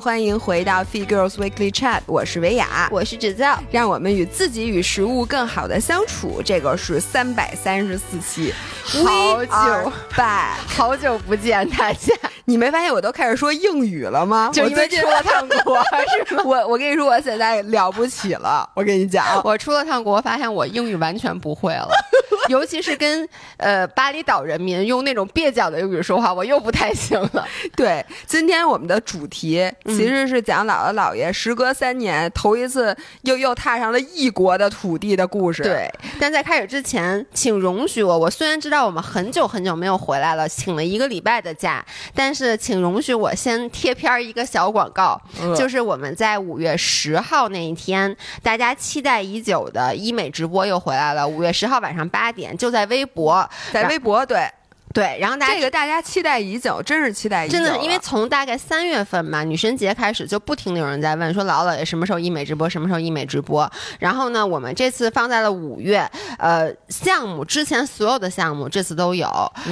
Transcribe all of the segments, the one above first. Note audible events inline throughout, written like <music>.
欢迎回到 Feed Girls Weekly Chat，我是维雅，我是芷造，让我们与自己与食物更好的相处。这个是三百三十四期，好久拜，好久不见大家。你没发现我都开始说英语了吗？就因为出了趟国，<laughs> 是吗？我我跟你说，我现在了不起了。我跟你讲，我出了趟国，发现我英语完全不会了，<laughs> 尤其是跟呃巴厘岛人民用那种蹩脚的英语说话，我又不太行了。对，今天我们的主题其实是讲姥姥姥爷时隔三年头一次又又踏上了异国的土地的故事。对，但在开始之前，请容许我，我虽然知道我们很久很久没有回来了，请了一个礼拜的假，但但。是，请容许我先贴片一个小广告，就是我们在五月十号那一天，大家期待已久的医美直播又回来了。五月十号晚上八点，就在微博，在微博对。对，然后大家这个大家期待已久，真是期待已久。真的，因为从大概三月份嘛，女神节开始就不停的有人在问说，姥姥姥爷什么时候医美直播，什么时候医美直播。然后呢，我们这次放在了五月，呃，项目之前所有的项目这次都有。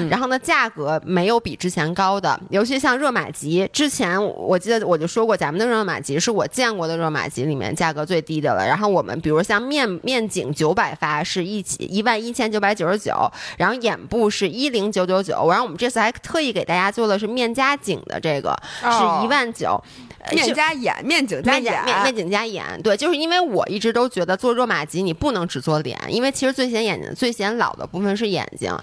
然后呢，价格没有比之前高的，尤其像热玛吉，之前我记得我就说过，咱们的热玛吉是我见过的热玛吉里面价格最低的了。然后我们比如像面面颈九百发是一起一万一千九百九十九，然后眼部是一零九。九九，然后我们这次还特意给大家做的是面加颈的这个，是一万九。面加眼，面颈加眼，面面颈加眼，对，就是因为我一直都觉得做热玛吉你不能只做脸，因为其实最显眼睛、最显老的部分是眼睛，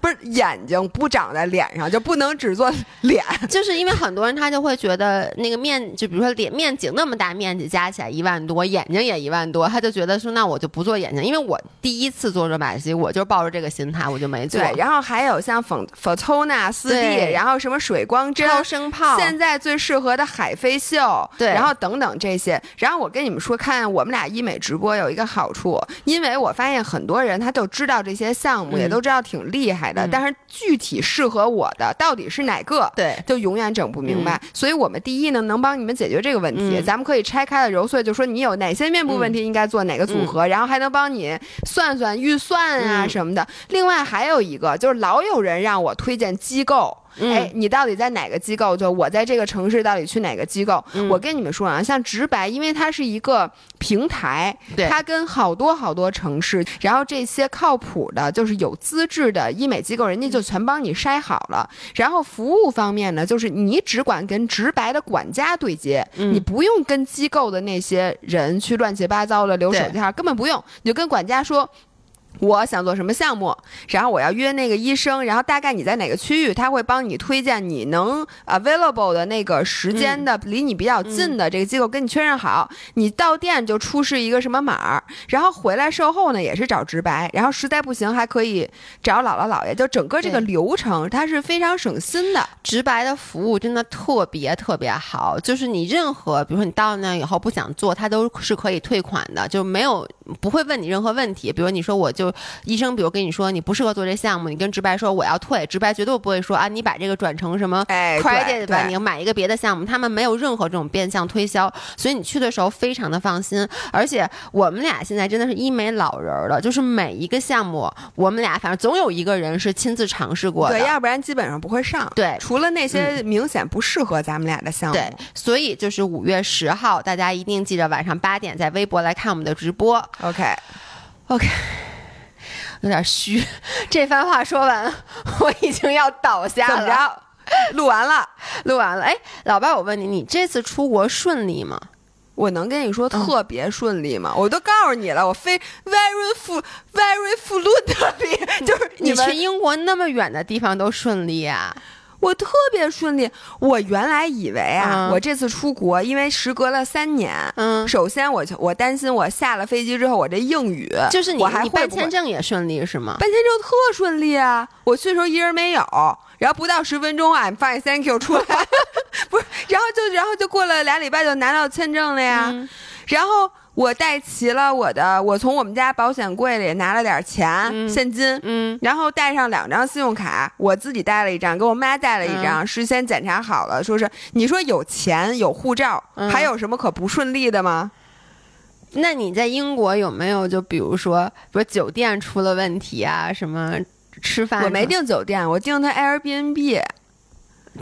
不是眼睛不长在脸上就不能只做脸，<laughs> 就是因为很多人他就会觉得那个面，就比如说脸面颈那么大面积加起来一万多，眼睛也一万多，他就觉得说那我就不做眼睛，因为我第一次做热玛吉，我就抱着这个心态，我就没做。对，然后还有像粉粉托纳四 D，然后什么水光针、超声炮，现在最适合的海飞秀，对，然后等等这些，然后我跟你们说，看我们俩医美直播有一个好处，因为我发现很多人他就知道这些项目，也都知道挺厉害的，但是具体适合我的到底是哪个，对，就永远整不明白。所以我们第一呢，能帮你们解决这个问题，咱们可以拆开了揉碎，就说你有哪些面部问题应该做哪个组合，然后还能帮你算算预算啊什么的。另外还有一个，就是老有人让我推荐机构。哎，你到底在哪个机构？就我在这个城市，到底去哪个机构？我跟你们说啊，像直白，因为它是一个平台，它跟好多好多城市，然后这些靠谱的，就是有资质的医美机构，人家就全帮你筛好了。然后服务方面呢，就是你只管跟直白的管家对接，你不用跟机构的那些人去乱七八糟的留手机号，根本不用，你就跟管家说。我想做什么项目，然后我要约那个医生，然后大概你在哪个区域，他会帮你推荐你能 available 的那个时间的离你比较近的这个机构，跟你确认好。你到店就出示一个什么码，然后回来售后呢也是找直白，然后实在不行还可以找姥姥姥爷，就整个这个流程它是非常省心的。直白的服务真的特别特别好，就是你任何比如说你到那以后不想做，他都是可以退款的，就没有不会问你任何问题。比如你说我就。医生，比如跟你说你不适合做这项目，你跟直白说我要退，直白绝对不会说啊，你把这个转成什么 credit 吧，你买一个别的项目，他们没有任何这种变相推销，所以你去的时候非常的放心。而且我们俩现在真的是医美老人了，就是每一个项目，我们俩反正总有一个人是亲自尝试过的，对，要不然基本上不会上。对，除了那些明显不适合咱们俩的项目。对，所以就是五月十号，大家一定记着晚上八点在微博来看我们的直播。OK，OK。有点虚，这番话说完，我已经要倒下了。怎么着？录完了，录完了。哎，老爸，我问你，你这次出国顺利吗？我能跟你说特别顺利吗？我都告诉你了，我飞 very full very fluently，就是你去英国那么远的地方都顺利啊。我特别顺利。我原来以为啊，我这次出国，因为时隔了三年，嗯，首先我我担心我下了飞机之后，我这英语就是你你办签证也顺利是吗？办签证特顺利啊！我去的时候一人没有，然后不到十分钟，I'm fine，thank you，出来，<laughs> 不是，然后就然后就过了俩礼拜就拿到签证了呀，然后。我带齐了我的，我从我们家保险柜里拿了点钱现金，嗯，然后带上两张信用卡，我自己带了一张，给我妈带了一张，事先检查好了，说是你说有钱有护照，还有什么可不顺利的吗？那你在英国有没有就比如说，比如酒店出了问题啊，什么吃饭？我没订酒店，我订的 Airbnb。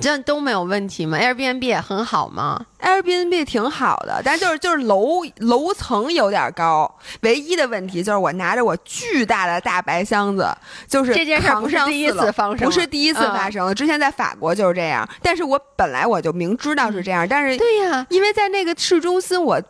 这都没有问题吗？Airbnb 也很好吗？Airbnb 挺好的，但就是就是楼楼层有点高，唯一的问题就是我拿着我巨大的大白箱子，就是这件事儿不是第一次发生不是第一次嗯发生了，之前在法国就是这样。但是我本来我就明知道是这样，但是对呀，因为在那个市中心我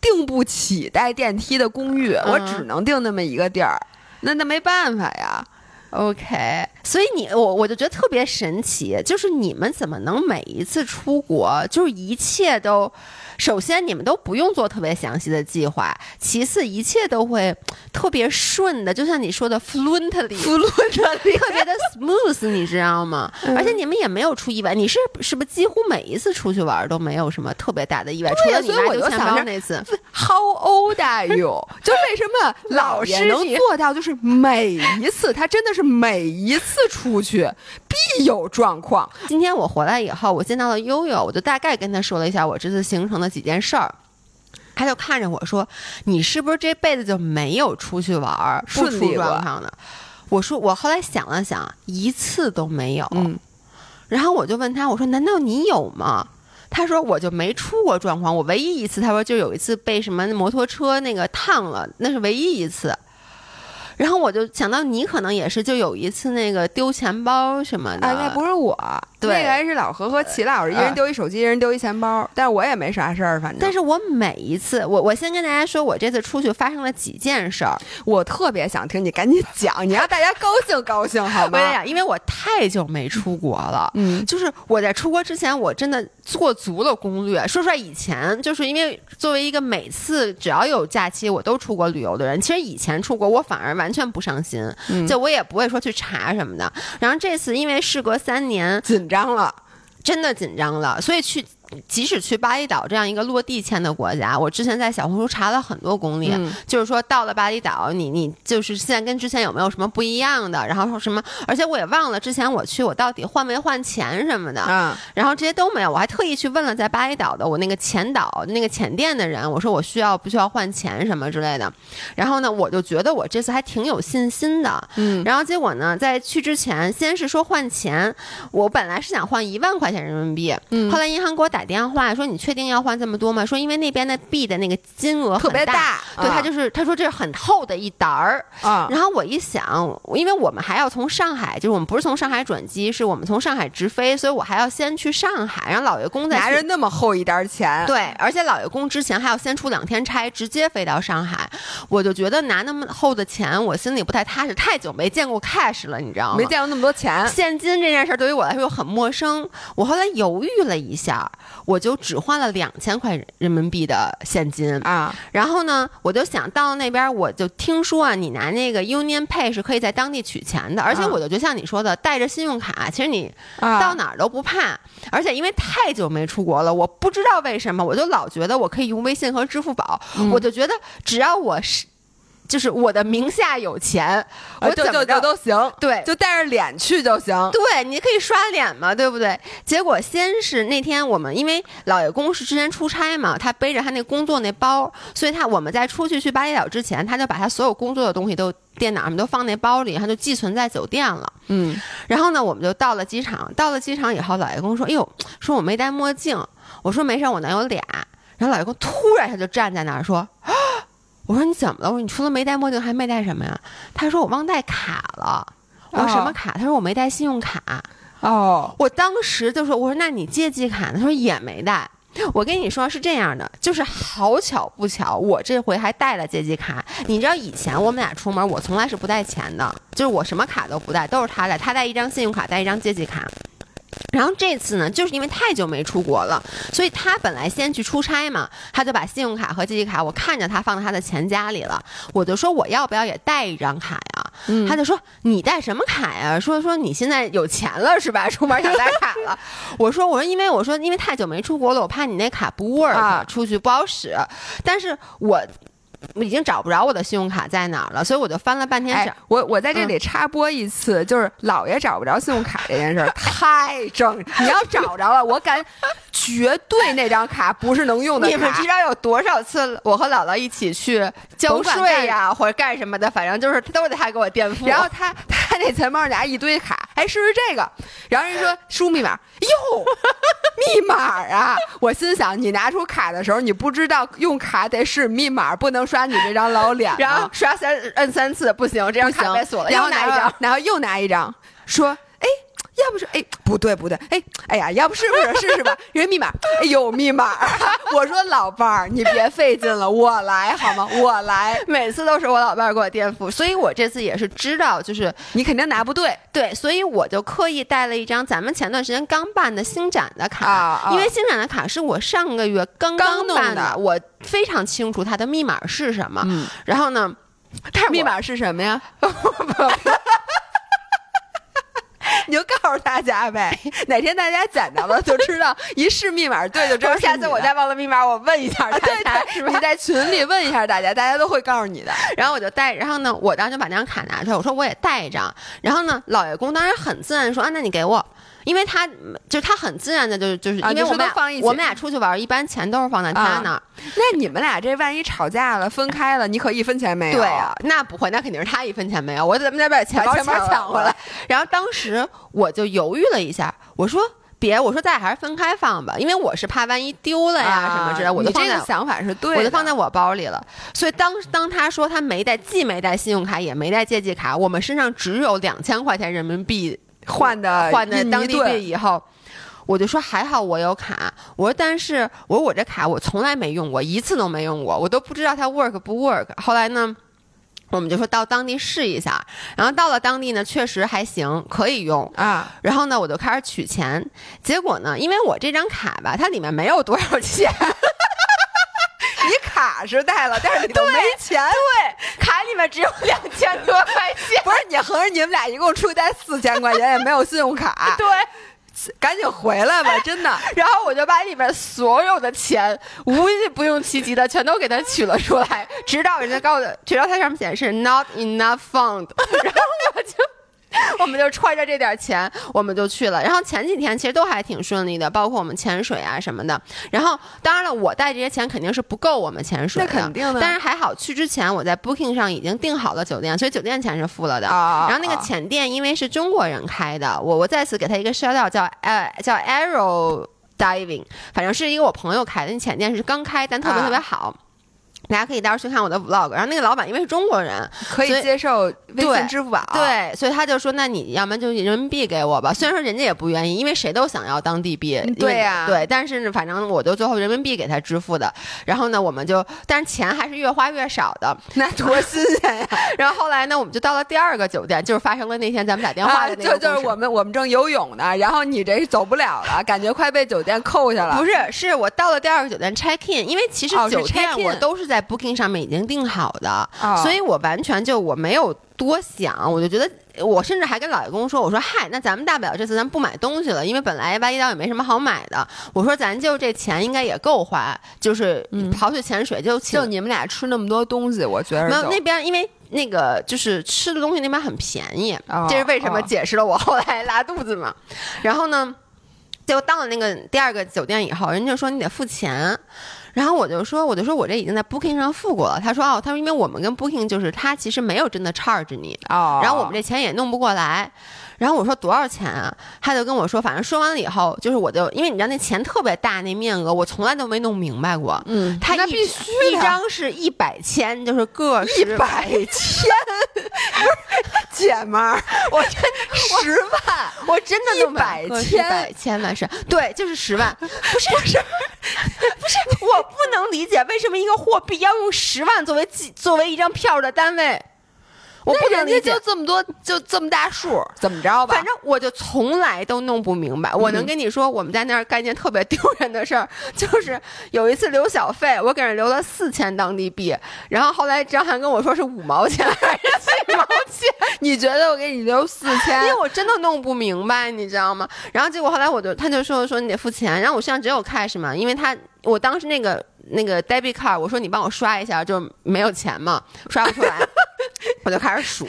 订不起带电梯的公寓，我嗯只能订那么一个地儿，那那没办法呀。OK，所以你我我就觉得特别神奇，就是你们怎么能每一次出国，就是一切都，首先你们都不用做特别详细的计划，其次一切都会特别顺的，就像你说的 fluently fluently 特别的 smooth，你知道吗？嗯而且你们也没有出意外，你是是不是几乎每一次出去玩都没有什么特别大的意外？除了你所以我妈丢钱就想着包那次，How old are you？就为什么老师能做到，就是每一次他真的是每一次出去必有状况。今天我回来以后，我见到了悠悠，我就大概跟他说了一下我这次行程的几件事儿。他就看着我说：“你是不是这辈子就没有出去玩儿不出状况的？”我说：“我后来想了想，一次都没有。嗯，然后我就问他：“我说难道你有吗？”他说：“我就没出过状况，我唯一一次，他说就有一次被什么摩托车那个烫了，那是唯一一次。”然后我就想到你可能也是，就有一次那个丢钱包什么的，哎，那不是我，那个还是老何和齐老师，一人丢一手机，一人丢一钱包，但是我也没啥事儿，反正。但是我每一次，我我先跟大家说，我这次出去发生了几件事儿。我特别想听你赶紧讲，你让大家高兴高兴好吗？我跟你讲，因为我太久没出国了。嗯，就是我在出国之前，我真的做足了攻略。说出来，以前就是因为作为一个每次只要有假期我都出国旅游的人，其实以前出国我反而完全不上心，嗯就我也不会说去查什么的。然后这次因为事隔三年，紧张了。真的紧张了，所以去。即使去巴厘岛这样一个落地签的国家，我之前在小红书查了很多攻略，嗯。就是说到了巴厘岛，你你就是现在跟之前有没有什么不一样的，然后说什么，而且我也忘了之前我去我到底换没换钱什么的，嗯，然后这些都没有，我还特意去问了在巴厘岛的我那个前岛那个前店的人，我说我需要不需要换钱什么之类的，然后呢，我就觉得我这次还挺有信心的，嗯，然后结果呢，在去之前，先是说换钱，我本来是想换一万块钱人民币，嗯。后来银行给我打电话说你确定要换这么多吗？说因为那边的币的那个金额很特别大。大，对他就是他说这是很厚的一沓儿，啊，然后我一想，因为我们还要从上海，就是我们不是从上海转机，是我们从上海直飞，所以我还要先去上海，让老爷公再去拿着那么厚一沓钱，对，而且老爷公之前还要先出两天差，直接飞到上海，我就觉得拿那么厚的钱，我心里不太踏实，太久没见过 cash 了，你知道吗？没见过那么多钱，现金这件事儿对于我来说又很陌生，我后来犹豫了一下，我就只换了两千块人民币的现金。啊，然后呢，我就想到那边，我就听说啊，你拿那个 Union Pay 是可以在当地取钱的，而且啊我就觉得像你说的，带着信用卡，其实你啊到哪儿都不怕。而且因为太久没出国了，我不知道为什么，我就老觉得我可以用微信和支付宝，嗯我就觉得只要我是。就是我的名下有钱，我啊就就怎么着就都行，对，就带着脸去就行。对，你可以刷脸嘛，对不对？结果先是那天我们因为老爷公是之前出差嘛，他背着他那工作那包，所以他我们在出去去巴厘岛之前，他就把他所有工作的东西都电脑上面都放那包里，他就寄存在酒店了。嗯，然后呢，我们就到了机场，到了机场以后，老爷公说：“哎呦，说我没戴墨镜。”我说：“没事，我能有俩。”然后老爷公突然他就站在那儿说。啊 <gasps> 我说你怎么了？我说你除了没戴墨镜还没戴什么呀？他说我忘带卡了。我说什么哦卡？他说我没带信用卡。哦，我当时就说：“我说那你借记卡呢？”他说也没带。我跟你说是这样的，就是好巧不巧，我这回还带了借记卡。你知道以前我们俩出门，我从来是不带钱的，就是我什么卡都不带，都是他带。他带一张信用卡，带一张借记卡。然后这次呢，就是因为太久没出国了，所以他本来先去出差嘛，他就把信用卡和借记卡，我看着他放在他的钱夹里了，我就说我要不要也带一张卡呀？嗯他就说你带什么卡呀？说说你现在有钱了是吧？出门想带卡了。我说我说因为我说因为太久没出国了，我怕你那卡不 work，、啊出去不好使。但是我我已经找不着我的信用卡在哪儿了，所以我就翻了半天找哎。，我我在这里插播一次，就是姥爷找不着信用卡这件事儿 <laughs> 太正，你要找着了，我敢绝对那张卡不是能用的卡你们知。道有多少次我和姥姥一起去交税呀，或者干什么的，反正就是都得他给我垫付。然后他他那钱包里拿一堆卡，哎，试试这个。然后人说 <laughs> 输密码，哟，密码啊！我心想，你拿出卡的时候，你不知道用卡得使密码，不能刷你这张老脸。然后刷三摁三次不行，这张卡被锁了。然后拿一张，然后又拿一张，说。要不是哎，不对不对，哎哎呀，要不是不是试试吧？<laughs> 人密码，哎呦密码！<laughs> 我说老伴儿，你别费劲了，我来好吗？我来，每次都是我老伴儿给我垫付，所以我这次也是知道，就是你肯定拿不对，对，所以我就刻意带了一张咱们前段时间刚办的星展的卡，因为星展的卡是我上个月刚刚办的，我非常清楚它的密码是什么。然后呢，密码是什么呀？<laughs> 你就告诉大家呗，哪天大家捡到了就知道，一试密码对就知道。下次我再忘了密码，我问一下大家，是吧？你在群里问一下大家，大家都会告诉你的。<laughs> 然后我就带，然后呢，我当时就把那张卡拿出来，我说我也带一张。然后呢，老爷公当时很自然说啊，那你给我。因为他就他很自然的，就是就是因为我们俩我们俩出去玩，一般钱都是放在他那儿。那你们俩这万一吵架了，分开了，你可一分钱没有？对啊，那不会，那肯定是他一分钱没有。我怎么再把钱包抢回来。然后当时我就犹豫了一下，我说别，我说咱俩还是分开放吧，因为我是怕万一丢了呀什么之类。我就放在想法是对，我就放在我包里了。所以当当他说他没带，既没带信用卡，也没带借记卡，我们身上只有两千块钱人民币。换的换的当地币以后，我就说还好我有卡。我说但是我说我这卡我从来没用过，一次都没用过，我都不知道它 work 不 work。后来呢，我们就说到当地试一下。然后到了当地呢，确实还行，可以用啊。然后呢，我就开始取钱。结果呢，因为我这张卡吧，它里面没有多少钱。你卡是带了，但是你都没钱。对，卡里面只有两千多块钱。不是你合着你们俩一共出去带四千块钱，也没有信用卡。<laughs> 对，赶紧回来吧，真的。<laughs> 然后我就把里面所有的钱，无一不用其极的全都给他取了出来，直到人家告诉，直到它上面显示 not enough fund，<laughs> 然后我就。<laughs> 我们就揣着这点钱，我们就去了。然后前几天其实都还挺顺利的，包括我们潜水啊什么的。然后当然了，我带这些钱肯定是不够我们潜水的，那肯定的。但是还好，去之前我在 Booking 上已经订好了酒店，所以酒店钱是付了的。然后那个潜店因为是中国人开的，我我再次给他一个 shout out，叫呃叫 Arrow Diving，反正是一个我朋友开的，那潜店是刚开，但特别特别好。大家可以到时候去看我的 vlog，然后那个老板因为是中国人，可以接受微信、支付宝，对，所以他就说，那你要么就人民币给我吧。虽然说人家也不愿意，因为谁都想要当地币，对呀，对。但是反正我就最后人民币给他支付的。然后呢，我们就，但是钱还是越花越少的，<laughs> 那多新鲜呀！<laughs> 然后后来呢，我们就到了第二个酒店，就是发生了那天咱们打电话的那个就就是我们我们正游泳呢，然后你这走不了了，感觉快被酒店扣下了。不是，是我到了第二个酒店 check in，因为其实酒店我都是在 booking 上面已经。定好的，所以我完全就我没有多想，我就觉得我甚至还跟老爷公说，我说嗨，那咱们大不了这次咱不买东西了，因为本来八一岛也没什么好买的，我说咱就这钱应该也够花，就是刨去潜水就就你们俩吃那么多东西，我觉得没有那边因为那个就是吃的东西那边很便宜，这是为什么解释了我后来拉肚子嘛。然后呢，就到了那个第二个酒店以后，人家说你得付钱。然后我就说，我就说我这已经在 Booking 上付过了。他说哦，他说因为我们跟 Booking 就是他其实没有真的 charge 你，然后我们这钱也弄不过来。然后我说多少钱啊？他就跟我说，反正说完了以后，就是我就因为你知道那钱特别大，那面额我从来都没弄明白过。嗯，他一必须一张是一百千，就是个一百千，姐们儿，我这十万，我真的一百千，百千万是对，就是十万，不是不是不是，<laughs> 我不能理解为什么一个货币要用十万作为作为一张票的单位。我不能理解，就这么多，就这么大数，怎么着吧？反正我就从来都弄不明白。我能跟你说，我们在那儿干一件特别丢人的事儿，就是有一次留小费，我给人留了四千当地币，然后后来张涵跟我说是五毛钱还是几毛钱？你觉得我给你留四千？因为我真的弄不明白，你知道吗？然后结果后来我就他就说说你得付钱，然后我身上只有 cash 嘛，因为他我当时那个那个 debit card，我说你帮我刷一下，就没有钱嘛，刷不出来。我就开始数，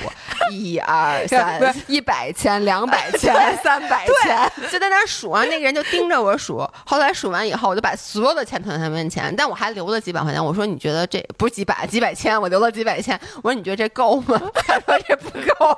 一二 <laughs> 三，一百千、两百 <laughs> 千、三百千，就在那数啊。那个人就盯着我数。后来数完以后，我就把所有的钱存在他面前，但我还留了几百块钱。我说：“你觉得这不是几百几百千？我留了几百千。我说你觉得这够吗？” <laughs> 他说：“这不够。”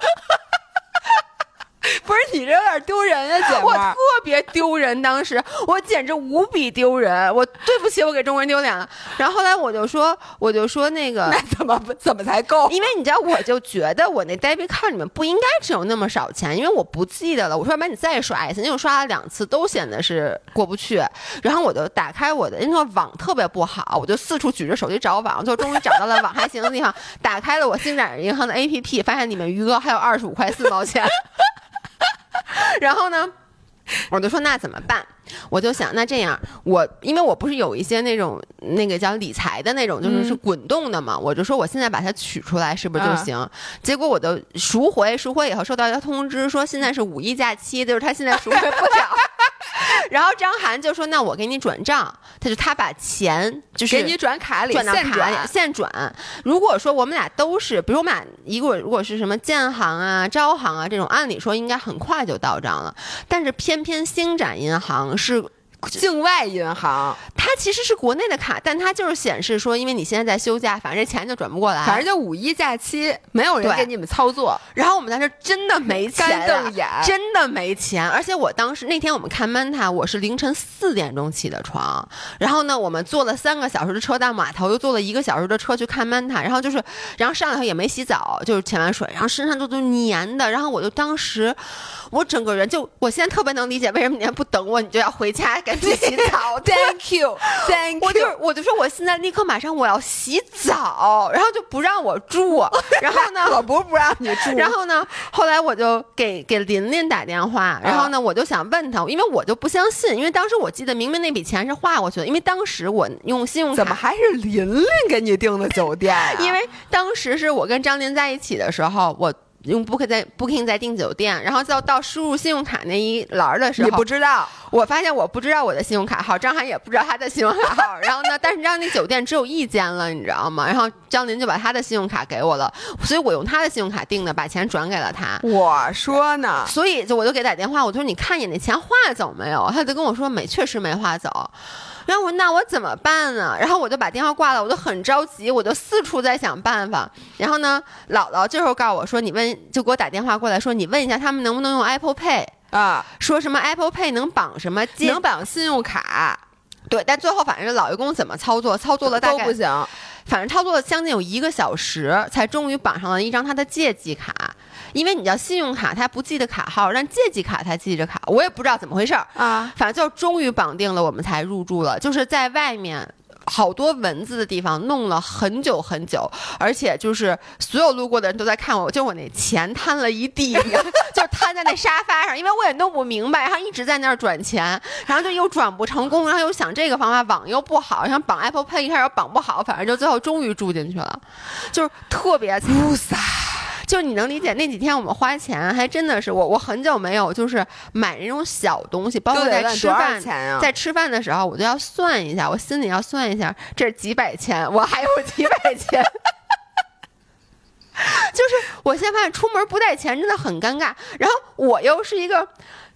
<laughs> 不是你这有点丢人啊，姐我特别丢人，当时我简直无比丢人，我对不起，我给中国人丢脸了。然后后来我就说，我就说那个，<laughs> 那怎么怎么才够？因为你知道，我就觉得我那 debit card 里面不应该只有那么少钱，因为我不记得了。我说，把你再刷一次，因为我刷了两次都显得是过不去。然后我就打开我的，因为网特别不好，我就四处举着手机找网，就终于找到了网还行的地方，打开了我星展银行的 APP，发现里面余额还有二十五块四毛钱。然后呢，我就说那怎么办？我就想那这样，我因为我不是有一些那种那个叫理财的那种，就是是滚动的嘛，我就说我现在把它取出来是不是就行？结果我的赎回赎回以后收到一个通知说现在是五一假期，就是他现在赎回不了。<laughs> 然后张涵就说：“那我给你转账。”他就他把钱就是给你转卡里，转到卡里，现转。如果说我们俩都是，比如我们俩一个如果是什么建行啊、招行啊这种，按理说应该很快就到账了。但是偏偏星展银行是。<laughs> 境外银行，它其实是国内的卡，但它就是显示说，因为你现在在休假，反正这钱就转不过来。反正就五一假期，没有人给你们操作。然后我们当时真的没钱，干瞪眼，真的没钱。而且我当时那天我们看 Manta，我是凌晨四点钟起的床。然后呢，我们坐了三个小时的车到码头，又坐了一个小时的车去看 Manta。然后就是，然后上来后也没洗澡，就是潜完水，然后身上就都黏的。然后我就当时，我整个人就，我现在特别能理解为什么你还不等我，你就要回家给。<laughs> 洗澡，Thank you，Thank <laughs> you。我就我就说我现在立刻马上我要洗澡，然后就不让我住，<laughs> 然后呢，可不是不让你住。然后呢，后来我就给给琳琳打电话，然后呢，我就想问他，因为我就不相信，因为当时我记得明明那笔钱是划过去的，因为当时我用信用卡，怎么还是琳琳给你订的酒店？因为当时是我跟张琳在一起的时候，我。用 Book 在 Booking 在订酒店，然后到到输入信用卡那一栏的时候，你不知道，我发现我不知道我的信用卡号，张涵也不知道他的信用卡号，然后呢，但是张那酒店只有一间了，你知道吗？然后张琳就把他的信用卡给我了，所以我用他的信用卡订的，把钱转给了他。我说呢，所以就我就给打电话，我说你看你那钱划走没有？他就跟我说没，确实没划走。然后我那我怎么办呢？然后我就把电话挂了，我就很着急，我就四处在想办法。然后呢，姥姥这时候告诉我说：“你问，就给我打电话过来说，你问一下他们能不能用 Apple Pay 啊？说什么 Apple Pay 能绑什么？能绑信用卡？对，但最后反正老爷公怎么操作，操作了大概都不行，反正操作了将近有一个小时，才终于绑上了一张他的借记卡。”因为你叫信用卡，他不记得卡号，让借记卡他记着卡，我也不知道怎么回事儿啊。反正就终于绑定了，我们才入住了。就是在外面好多蚊子的地方弄了很久很久，而且就是所有路过的人都在看我，就我那钱摊了一地，<laughs> 就摊在那沙发上，因为我也弄不明白，然后一直在那儿转钱，然后就又转不成功，然后又想这个方法网又不好，想绑 Apple Pay 一开始绑不好，反正就最后终于住进去了，就是特别。就你能理解那几天我们花钱还真的是我我很久没有就是买那种小东西，包括在吃饭在吃饭的时候我都要算一下，我心里要算一下，这是几百钱，我还有几百钱，<laughs> 就是我现在发现出门不带钱真的很尴尬，然后我又是一个。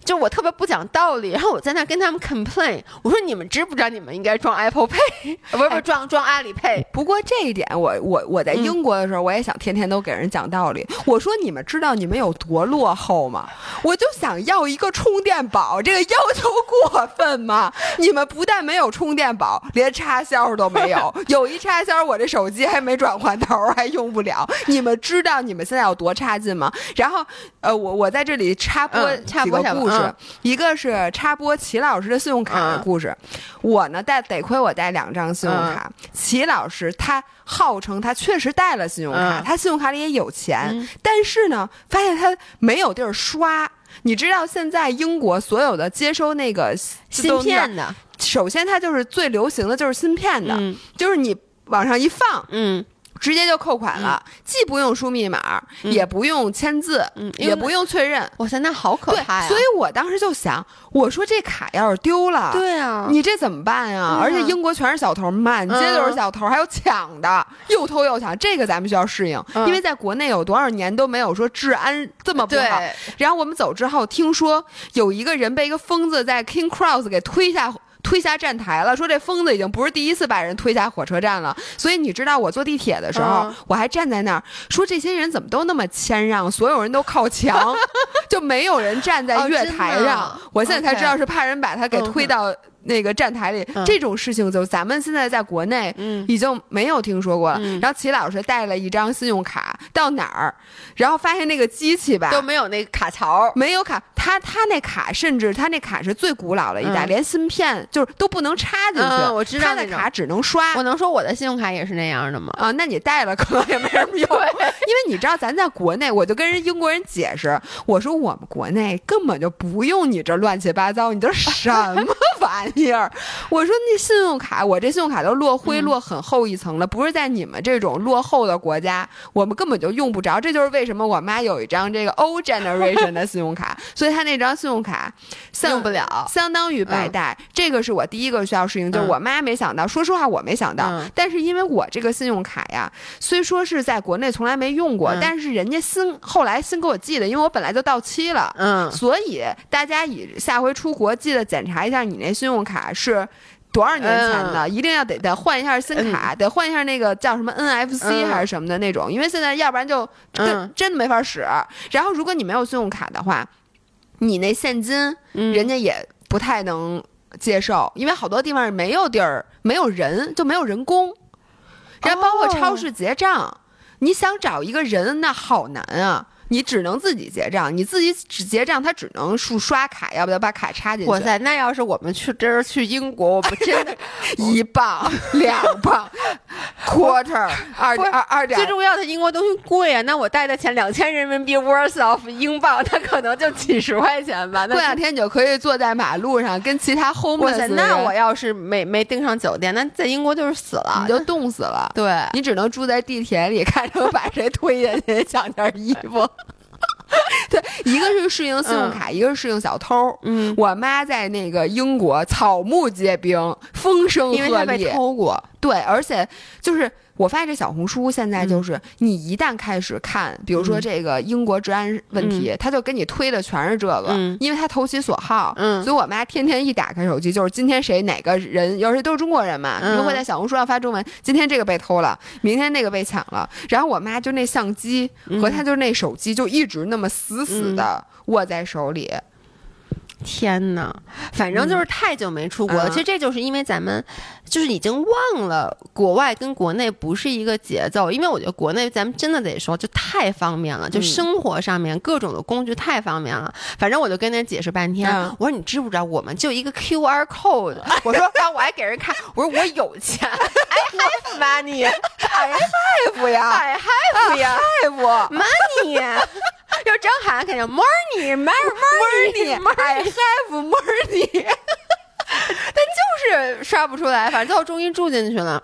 就我特别不讲道理，然后我在那跟他们 complain，我说你们知不知道你们应该装 Apple Pay，<laughs> 不是不是装装阿里 Pay。不过这一点，我我我在英国的时候，我也想天天都给人讲道理。我说你们知道你们有多落后吗？我就想要一个充电宝，这个要求过分吗？<laughs> 你们不但没有充电宝，连插销都没有。<laughs> 有一插销，我这手机还没转换头，还用不了。你们知道你们现在有多差劲吗？然后，呃，我我在这里插播插播故事。一个是插播齐老师的信用卡的故事，我呢带得亏我带两张信用卡，齐老师他号称他确实带了信用卡，他信用卡里也有钱，但是呢发现他没有地儿刷。你知道现在英国所有的接收那个芯片的，首先它就是最流行的就是芯片的，就是你往上一放，嗯。直接就扣款了，既不用输密码，也不用签字，也不用确认。哇塞，那好可怕呀！所以我当时就想，我说这卡要是丢了，对啊，你这怎么办呀？而且英国全是小偷，满街都是小偷，还有抢的，又偷又抢，这个咱们需要适应。因为在国内有多少年都没有说治安这么不好。然后我们走之后，听说有一个人被一个疯子在 King Cross 给推下。推下站台了，说这疯子已经不是第一次把人推下火车站了。所以你知道我坐地铁的时候，嗯我还站在那儿说这些人怎么都那么谦让，所有人都靠墙，<laughs> 就没有人站在月台上。我现在才知道是怕人把他给推到。那个站台里，嗯这种事情就咱们现在在国内嗯已经没有听说过了。嗯然后齐老师带了一张信用卡到哪儿，然后发现那个机器吧都没有那个卡槽。没有卡，他他那卡甚至他那卡是最古老的一代，嗯连芯片就是都不能插进去。嗯我知道他的那种卡只能刷。我能说我的信用卡也是那样的吗？啊，那你带了可能也没什么用，<laughs> 因为你知道咱在国内，我就跟人英国人解释，我说我们国内根本就不用你这乱七八糟，你这什么玩意儿？我说那信用卡，我这信用卡都落灰嗯落很厚一层了，不是在你们这种落后的国家，我们根本就用不着。这就是为什么我妈有一张这个 old generation 的信用卡，<laughs> 所以她那张信用卡像用不了。相当于白带，这个是我第一个需要适应，就是嗯我妈没想到，说实话我没想到，嗯但是因为我这个信用卡呀，虽说是在国内从来没用过，嗯但是人家新后来新给我寄的，因为我本来就到期了。嗯，所以大家以下回出国记得检查一下你那信用卡是多少年前的，嗯一定要得得换一下新卡，得换一下那个叫什么 NFC 嗯还是什么的那种，因为现在要不然就真、嗯真的没法使。然后如果你没有信用卡的话，你那现金嗯人家也不太能接受，因为好多地方是没有地儿，没有人，就没有人工。然后包括超市结账，你想找一个人那好难啊。你只能自己结账，你自己只结账，他只能数刷卡，要不要把卡插进去？哇塞，那要是我们去这是去英国，我们真的 <laughs> 一磅、<laughs> 两磅、quarter 二二二点最重要的，英国东西贵啊！那我带的钱两千人民币 worth of 英镑，<laughs> 它可能就几十块钱吧。那过两天你就可以坐在马路上跟其他 homeless 塞，那我要是没没订上酒店，那在英国就是死了。你就冻死了。对，你只能住在地铁里，看着把谁推下去抢件衣服。<laughs> 对，一个是适应信用卡，一个是适应小偷。嗯，我妈在那个英国草木皆兵，风声因为她被鹤唳。偷过。对，而且就是我发现这小红书现在嗯。就是，你一旦开始看，比如说这个英国治安问题，他就给你推的全是这个，嗯因为他投其所好。嗯。所以我妈天天一打开手机，就是今天谁哪个人，要是都是中国人嘛，嗯就会在小红书上发中文，今天这个被偷了，明天那个被抢了，然后我妈就那相机嗯。和她就那手机就一直那么死死的握在手里。天呐，反正就是太久没出国了。嗯其实这就是因为咱们就是已经忘了国外跟国内不是一个节奏，因为我觉得国内咱们真的得说就太方便了，就嗯生活上面各种的工具太方便了。反正我就跟人解释半天，嗯我说你知不知道我们就一个 QR code，我说然后我还给人看，<laughs> 我说我有钱，I have money，I have 呀，I，have 呀，have。money。就张涵肯定 morning morning morning，I have morning，但。就是刷不出来，反正最后终于住进去了。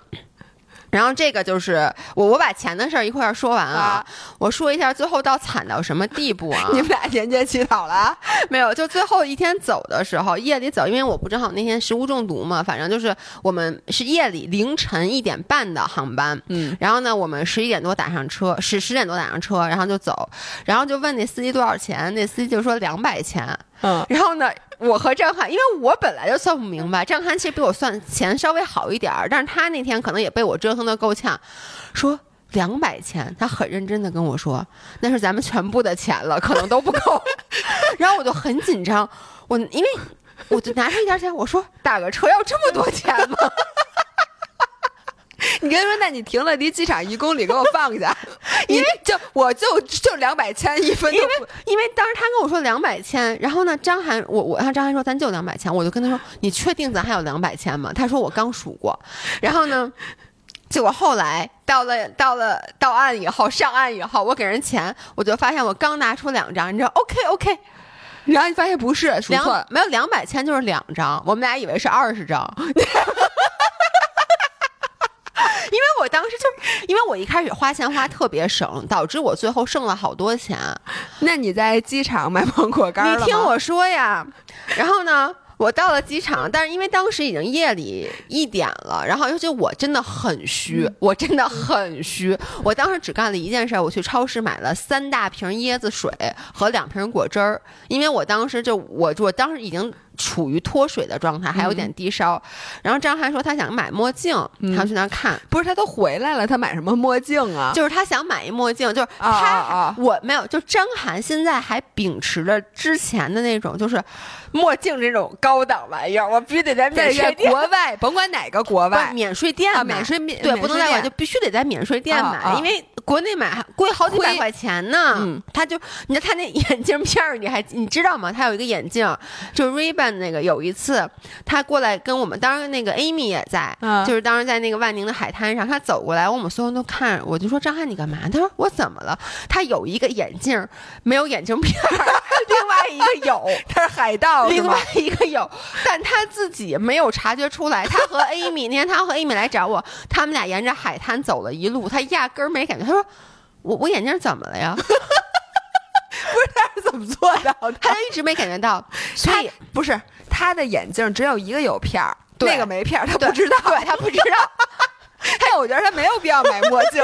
然后这个就是我我把钱的事儿一块儿说完啊啊，我说一下最后到惨到什么地步啊？<laughs> 你们俩沿街乞讨了啊？<laughs> 没有，就最后一天走的时候，夜里走，因为我不正好那天食物中毒嘛，反正就是我们是夜里凌晨一点半的航班，嗯，然后呢，我们十一点多打上车，十十点多打上车，然后就走，然后就问那司机多少钱，那司机就说两百钱，嗯，然后呢，我和张涵，因为我本来就算不明白，<laughs> 张涵其实比我算钱稍微好一点儿，但是他那天可能也被我折腾的够呛，说两百钱，他很认真的跟我说，那是咱们全部的钱了，可能都不够。<laughs> <laughs> 然后我就很紧张，我因为我就拿出一点钱，我说打个车要这么多钱吗？你跟他说，那你停了离机场一公里，给我放下，<laughs> 因为就我就就两百千一分都不。因为当时他跟我说两百千，然后呢，张涵我我让张涵说咱就两百千，我就跟他说你确定咱还有两百千吗？他说我刚数过，然后呢。结果后来到了到了到岸以后，上岸以后，我给人钱，我就发现我刚拿出两张，你知道，OK OK，然后你发现不是，数错了。没有两百千就是两张，我们俩以为是二十张。<laughs> <laughs> <laughs> 因为我当时就，因为我一开始花钱花特别省，导致我最后剩了好多钱。那你在机场买芒果干了？你听我说呀，然后呢，我到了机场，但是因为当时已经夜里一点了，然后尤其我真的很虚，我真的很虚。我当时只干了一件事，我去超市买了三大瓶椰子水和两瓶果汁儿，因为我当时就我我当时已经处于脱水的状态，还有点低烧。然后张涵说他想买墨镜，他要去那儿看。不是他都回来了，他买什么墨镜啊？就是他想买一墨镜，就是他啊我没有，就张涵现在还秉持着之前的那种，就是墨镜这种高档玩意儿，我必须得在免税店。国外，甭管哪个国外，免税店啊免税免对，不能在国外，就必须得在免税店买，因为国内买还贵好几百块钱呢。嗯他就你看他那眼镜片儿，你还你知道吗？他有一个眼镜，就是 Ray-Ban 那个，有一次他过来跟我们，当时那个 Amy 也在，嗯就是当时在那个万宁的海滩上，他走过来，我们所有人都看，我就说张翰你干嘛？他说我怎么了？他有一个眼镜没有眼镜片，另外一个有。<laughs> 他是海盗是另外？一个有，但他自己没有察觉出来。他和 Amy 那天，他和 Amy 来找我，他们俩沿着海滩走了一路，他压根儿没感觉。他说：“我我眼镜怎么了呀他是怎么做到？”的？他就一直没感觉到，<laughs> 所以不是他的眼镜只有一个有片儿，那个没片儿，他不知道。对他不知道。<laughs> 但我觉得他没有必要买墨镜，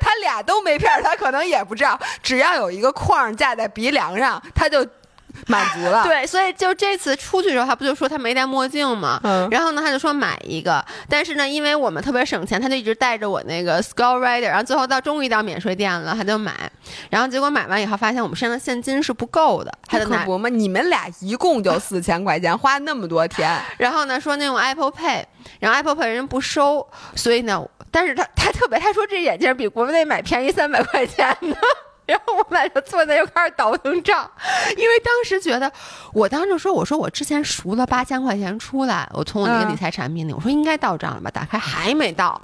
他俩都没片儿，他可能也不知道。只要有一个框架在鼻梁上，他就 <laughs> 满足了。对，所以就这次出去的时候，他不就说他没戴墨镜吗？嗯然后呢，他就说买一个，但是呢，因为我们特别省钱，他就一直带着我那个 Skull Rider，然后最后到终于到免税店了，他就买，然后结果买完以后发现我们身上现金是不够的，他就拿可不嘛，你们俩一共就四千块钱，花那么多天，<laughs> 然后呢，说那种 Apple Pay，然后 Apple Pay 人家不收，所以呢，但是他他特别，他说这眼镜比国内买便宜三百块钱呢。然后我们俩就坐那又开始倒腾账，因为当时觉得，我当时说，我说我之前赎了八千块钱出来，我从我那个嗯。理财产品里，我说应该到账了吧，打开还没到，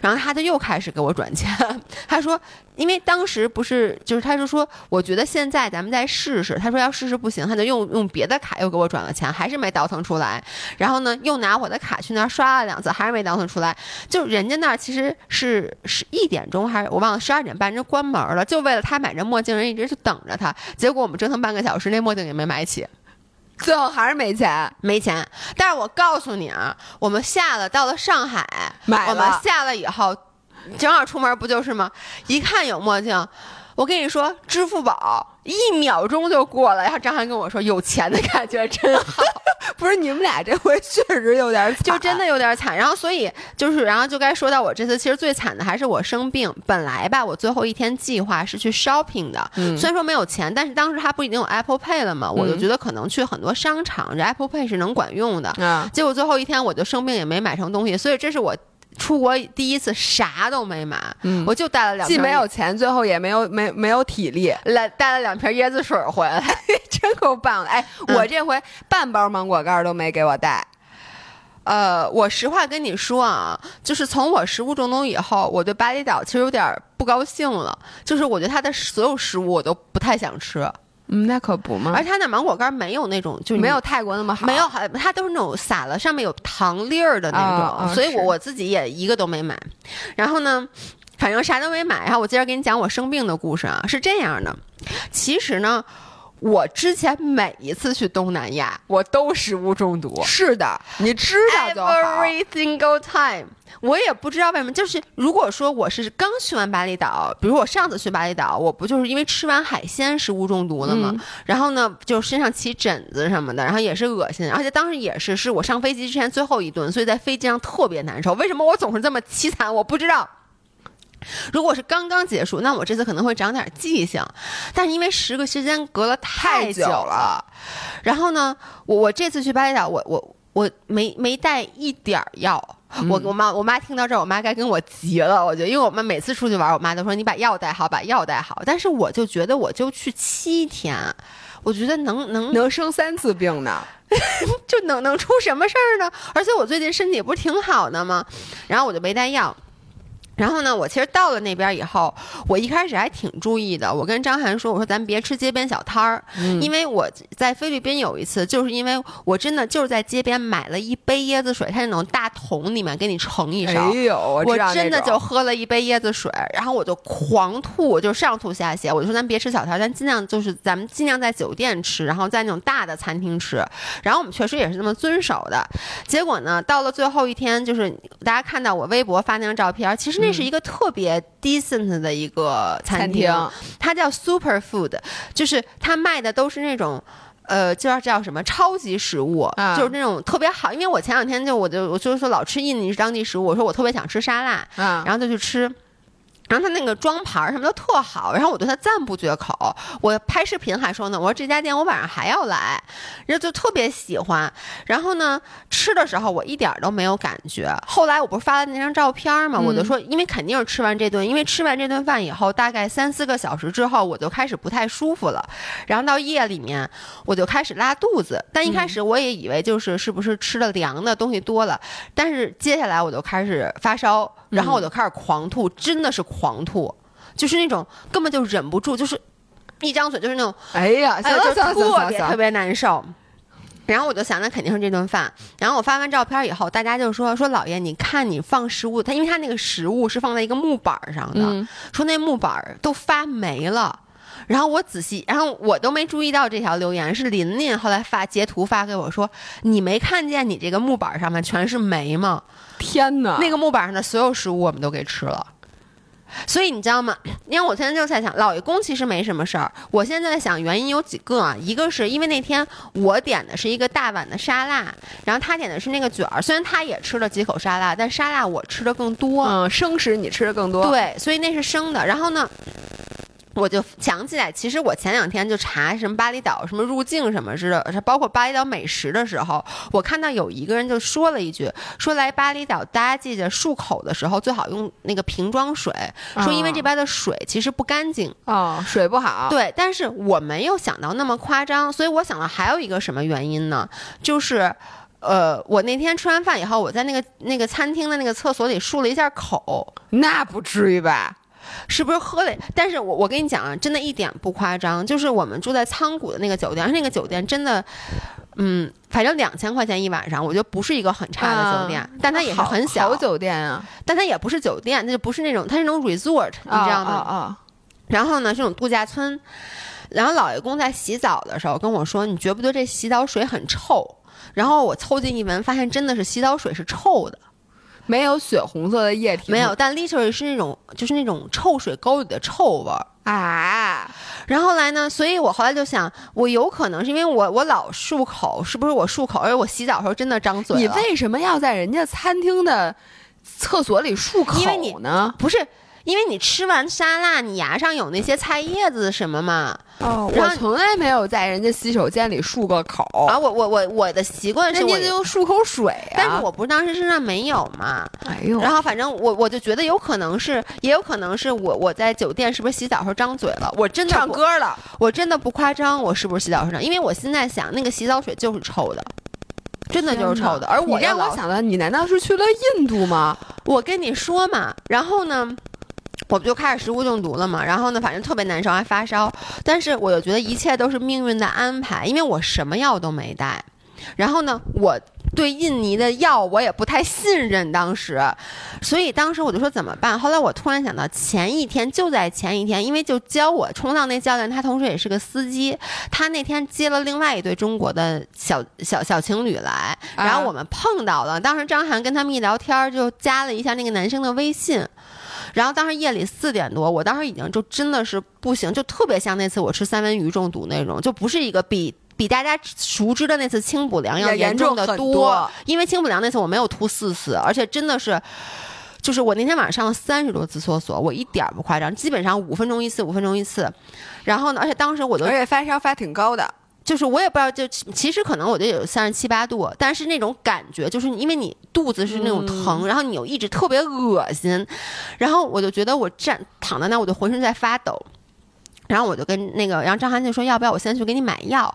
然后他就又开始给我转钱，<laughs> 他说，因为当时不是，就是他就说，我觉得现在咱们再试试，他说要试试不行，他就用用别的卡又给我转了钱，还是没倒腾出来，然后呢，又拿我的卡去那儿刷了两次，还是没倒腾出来。就人家那儿其实是十一点钟还是我忘了，十二点半人关门了，就为了他买这墨镜，人一直就等着他。结果我们折腾半个小时，那墨镜也没买起，最后还是没钱。没钱。但是我告诉你啊，我们下了到了上海，买了我们下了以后，正好出门不就是吗？一看有墨镜。我跟你说，支付宝一秒钟就过了，然后张涵跟我说：“有钱的感觉真好。<laughs> ”不是你们俩这回确实有点惨，就真的有点惨。然后所以就是，然后就该说到我这次，其实最惨的还是我生病。本来吧，我最后一天计划是去 shopping 的，嗯虽然说没有钱，但是当时他不已经有 Apple Pay 了嘛，我就觉得可能去很多商场，这 Apple Pay 是能管用的。啊，结果最后一天我就生病，也没买成东西，所以这是我。出国第一次啥都没买，嗯我就带了两瓶既没有钱，最后也没有没没有体力，来带了两瓶椰子水回来。<laughs> 真够棒的。哎，嗯我这回半包芒果干都没给我带。呃，我实话跟你说啊，就是从我食物中毒以后，我对巴厘岛其实有点不高兴了。就是我觉得它的所有食物我都不太想吃，嗯，那可不嘛而且它那芒果干没有那种就是没有泰国那么好，没有，好，它都是那种撒了上面有糖粒儿的那种，所以我我自己也一个都没买。然后呢，反正啥都没买。然后我接着给你讲我生病的故事啊，是这样的，其实呢。我之前每一次去东南亚，我都食物中毒。是的，你知道就好。Every single time，我也不知道为什么，就是如果说我是刚去完巴厘岛，比如我上次去巴厘岛，我不就是因为吃完海鲜食物中毒了吗？嗯然后呢，就身上起疹子什么的，然后也是恶心，而且当时也是是我上飞机之前最后一顿，所以在飞机上特别难受。为什么我总是这么凄惨？我不知道。如果是刚刚结束，那我这次可能会长点记性，但是因为十个时间隔了太太久了然后呢，我我这次去巴厘岛，我我我没没带一点儿药。我我妈我妈听到这儿，我妈该跟我急了。我觉得，因为我们每次出去玩，我妈都说你把药带好，把药带好。但是我就觉得，我就去七天，我觉得能能能生三次病呢。<laughs> 就能能出什么事儿呢？而且我最近身体不是挺好的吗？然后我就没带药。然后呢，我其实到了那边以后，我一开始还挺注意的。我跟张涵说：“我说咱别吃街边小摊儿，因为我在菲律宾有一次，就是因为我真的就是在街边买了一杯椰子水，它那种大桶里面给你盛一勺，我真的就喝了一杯椰子水，然后我就狂吐，我就上吐下泻。我就说咱别吃小摊儿，咱尽量就是咱们尽量在酒店吃，然后在那种大的餐厅吃。然后我们确实也是这么遵守的。结果呢，到了最后一天，就是大家看到我微博发那张照片，其实那是一个特别 decent 的一个餐餐厅，厅它叫 Super Food，就是它卖的都是那种。呃，叫叫什么超级食物，啊就是那种特别好。因为我前两天就我就我就是说老吃印尼当地食物，我说我特别想吃沙拉，啊，然后就去吃。然后他那个装盘儿什么都特好，然后我对他赞不绝口。我拍视频还说呢，我说这家店我晚上还要来，然后就特别喜欢。然后呢，吃的时候我一点儿都没有感觉。后来我不是发了那张照片嘛，嗯我就说，因为肯定是吃完这顿，因为吃完这顿饭以后，大概三四个小时之后，我就开始不太舒服了。然后到夜里面，我就开始拉肚子。但一开始我也以为就是是不是吃的凉的东西多了，但是接下来我就开始发烧，然后我就开始狂吐，真的是狂吐，就是那种根本就忍不住，就是一张嘴就是那种，哎呀，特别特别难受。然后我就想，那肯定是这顿饭。然后我发完照片以后，大家就说说老爷，你看你放食物，他因为他那个食物是放在一个木板上的，嗯说那木板都发霉了。然后我仔细，然后我都没注意到这条留言是琳琳后来发截图发给我说，你没看见你这个木板上面全是霉吗？天哪，那个木板上的所有食物我们都给吃了。所以你知道吗？因为我现在就在想，老爷公其实没什么事儿。我现在在想原因有几个啊，一个是因为那天我点的是一个大碗的沙拉，然后他点的是那个卷儿，虽然他也吃了几口沙拉，但沙拉我吃的更多。嗯，生食你吃的更多，，对，所以那是生的。然后呢，我就想起来，其实我前两天就查什么巴厘岛什么入境什么似的，包括巴厘岛美食的时候，我看到有一个人就说了一句，说来巴厘岛大家记着漱口的时候最好用那个瓶装水，说因为这边的水其实不干净。哦，水不好，对，但是我没有想到那么夸张，所以我想到还有一个什么原因呢？就是。呃，我那天吃完饭以后，我在那个那个餐厅的那个厕所里漱了一下口，那不至于吧？是不是喝了？但是我我跟你讲啊，真的一点不夸张，就是我们住在仓谷的那个酒店，那个酒店真的，嗯，反正两千块钱一晚上，我觉得不是一个很差的酒店，但它也是很小好，酒店啊，但它也不是酒店，它就不是那种，它是那种 resort，你知道吗？啊啊然后呢，这种度假村。然后老爷公在洗澡的时候跟我说：“你觉不觉得这洗澡水很臭？”然后我凑近一闻，发现真的是洗澡水是臭的，没有血红色的液体，没有，但 literally 是那种就是那种臭水沟里的臭味儿。啊，然后来呢，所以我后来就想，我有可能是因为我我老漱口，是不是我漱口，而且我洗澡的时候真的张嘴了？你为什么要在人家餐厅的厕所里漱口因为你呢？不是？因为你吃完沙拉，你牙上有那些菜叶子什么嘛？哦，我从来没有在人家洗手间里漱过口，啊，我我我我的习惯是我人家，就漱口水啊。但是我不是当时身上没有嘛。哎呦，然后反正我我就觉得有可能是，也有可能是我我在酒店是不是洗澡时候张嘴了？我真的，唱歌了，我真的不夸张，我是不是洗澡时候张？因为我现在想，那个洗澡水就是臭的，真的就是臭的。而我你让我想到，你难道是去了印度吗？我跟你说嘛，然后呢，我不就开始食物中毒了嘛？然后呢，反正特别难受，还发烧。但是我又觉得一切都是命运的安排，因为我什么药都没带。然后呢，我对印尼的药我也不太信任，当时，所以当时我就说怎么办？后来我突然想到，前一天就在前一天，因为就教我冲浪那教练，他同时也是个司机，他那天接了另外一对中国的小小小情侣来，然后啊我们碰到了。当时张涵跟他们一聊天儿，就加了一下那个男生的微信。然后当时夜里四点多，我当时已经就真的是不行，就特别像那次我吃三文鱼中毒那种，就不是一个比。比大家熟知的那次清补凉要要严严重的多因为清补凉那次我没有吐四次，而且真的是，就是我那天晚上上了三十多次厕所，我一点儿不夸张，基本上五分钟一次，五分钟一次。然后呢，而且当时我都而且发烧发挺高的，就是我也不知道，就其其实可能我就有三十七八度，但是那种感觉就是因为你肚子是那种疼，然后你又一直特别恶心，然后我就觉得我站躺在那儿我就浑身在发抖，然后我就跟那个，然后张涵就说要不要我先去给你买药，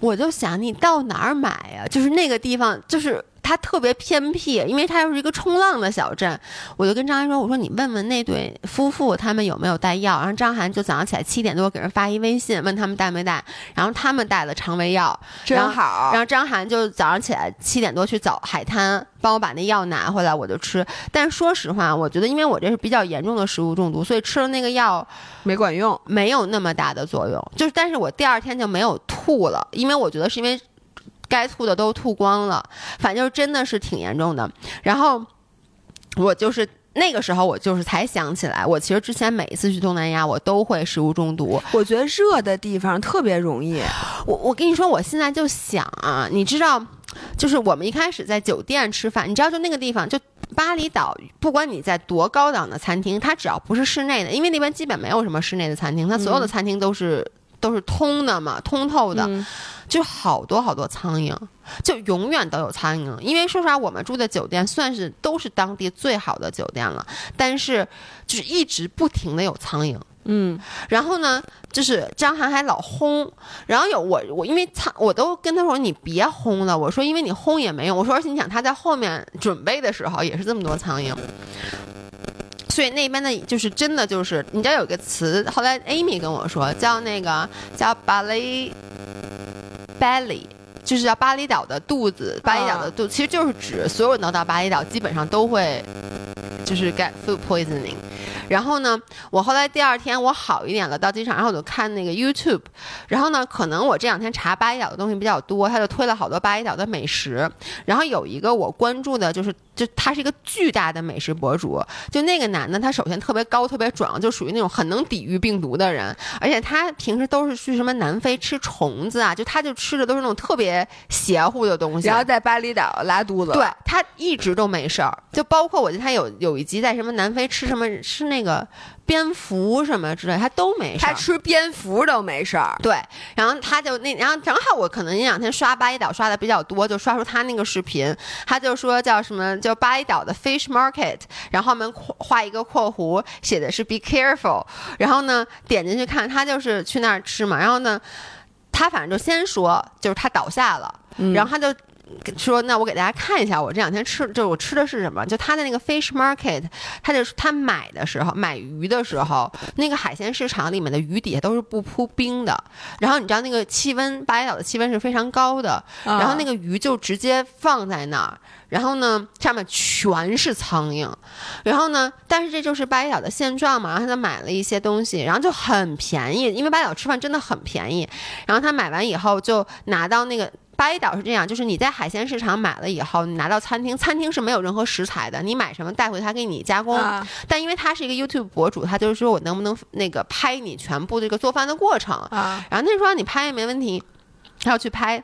我就想你到哪儿买呀、就是那个地方就是。它特别偏僻，因为它又是一个冲浪的小镇，我就跟张涵说：“我说你问问那对夫妇他们有没有带药。”然后张涵就早上起来七点多给人发一微信，问他们带没带，然后他们带了肠胃药，真好然。后张涵就早上起来七点多去找海滩，帮我把那药拿回来，我就吃。但是说实话，我觉得因为我这是比较严重的食物中毒，所以吃了那个药没管用，没有那么大的作用。就是，但是我第二天就没有吐了，因为我觉得是因为该吐的都吐光了，反正真的是挺严重的。然后我就是。那个时候我就是才想起来，我其实之前每一次去东南亚我都会食物中毒，我觉得热的地方特别容易。我我跟你说，我现在就想啊，你知道，就是我们一开始在酒店吃饭，你知道，就那个地方，就巴厘岛，不管你在多高档的餐厅，它只要不是室内的，因为那边基本没有什么室内的餐厅，它所有的餐厅都是、都是通的嘛，通透的，嗯就好多好多苍蝇，就永远都有苍蝇。因为说实话，我们住的酒店算是都是当地最好的酒店了，但是就是一直不停的有苍蝇。嗯，然后呢，就是张涵还老轰，然后有我我因为苍我都跟他说你别轰了，我说因为你轰也没用，我说而且你想他在后面准备的时候也是这么多苍蝇。所以那边的就是真的就是，你知道有个词，后来 Amy 跟我说叫那个叫 Bally Belly 就是叫巴厘岛的肚子，巴厘岛的肚，其实就是指所有人都到巴厘岛基本上都会就是 get food poisoning。然后呢，我后来第二天我好一点了，到机场，然后我就看那个 YouTube，然后呢，可能我这两天查巴厘岛的东西比较多，他就推了好多巴厘岛的美食。然后有一个我关注的就是，就他是一个巨大的美食博主，就那个男的，他首先特别高，特别壮，就属于那种很能抵御病毒的人，而且他平时都是去什么南非吃虫子啊，就他就吃的都是那种特别邪乎的东西。然后在巴厘岛拉肚子，对，他一直都没事儿，就包括我记得他有有一集在什么南非吃什么吃那个蝙蝠什么之类，他都没事儿。他吃蝙蝠都没事儿。对，然后他就那，然后正好我可能那两天刷巴厘岛刷的比较多，就刷出他那个视频，他就说叫什么，叫巴厘岛的 fish market，然后后面画一个括弧，写的是 be careful，然后呢点进去看，他就是去那儿吃嘛，然后呢，他反正就先说就是他倒下了，嗯然后他就。说，那我给大家看一下，我这两天吃，就是我吃的是什么？就他在那个 fish market，他就他买的时候，买鱼的时候，那个海鲜市场里面的鱼底下都是不铺冰的。然后你知道那个气温，巴厘岛的气温是非常高的，啊然后那个鱼就直接放在那儿，然后呢上面全是苍蝇，然后呢，但是这就是巴厘岛的现状嘛。然后他就买了一些东西，然后就很便宜，因为巴厘岛吃饭真的很便宜。然后他买完以后就拿到那个。巴厘岛是这样，就是你在海鲜市场买了以后，你拿到餐厅，餐厅是没有任何食材的，你买什么带回他给你加工。啊但因为他是一个 YouTube 博主，他就是说我能不能那个拍你全部这个做饭的过程，啊，然后他说你拍也没问题，他要去拍。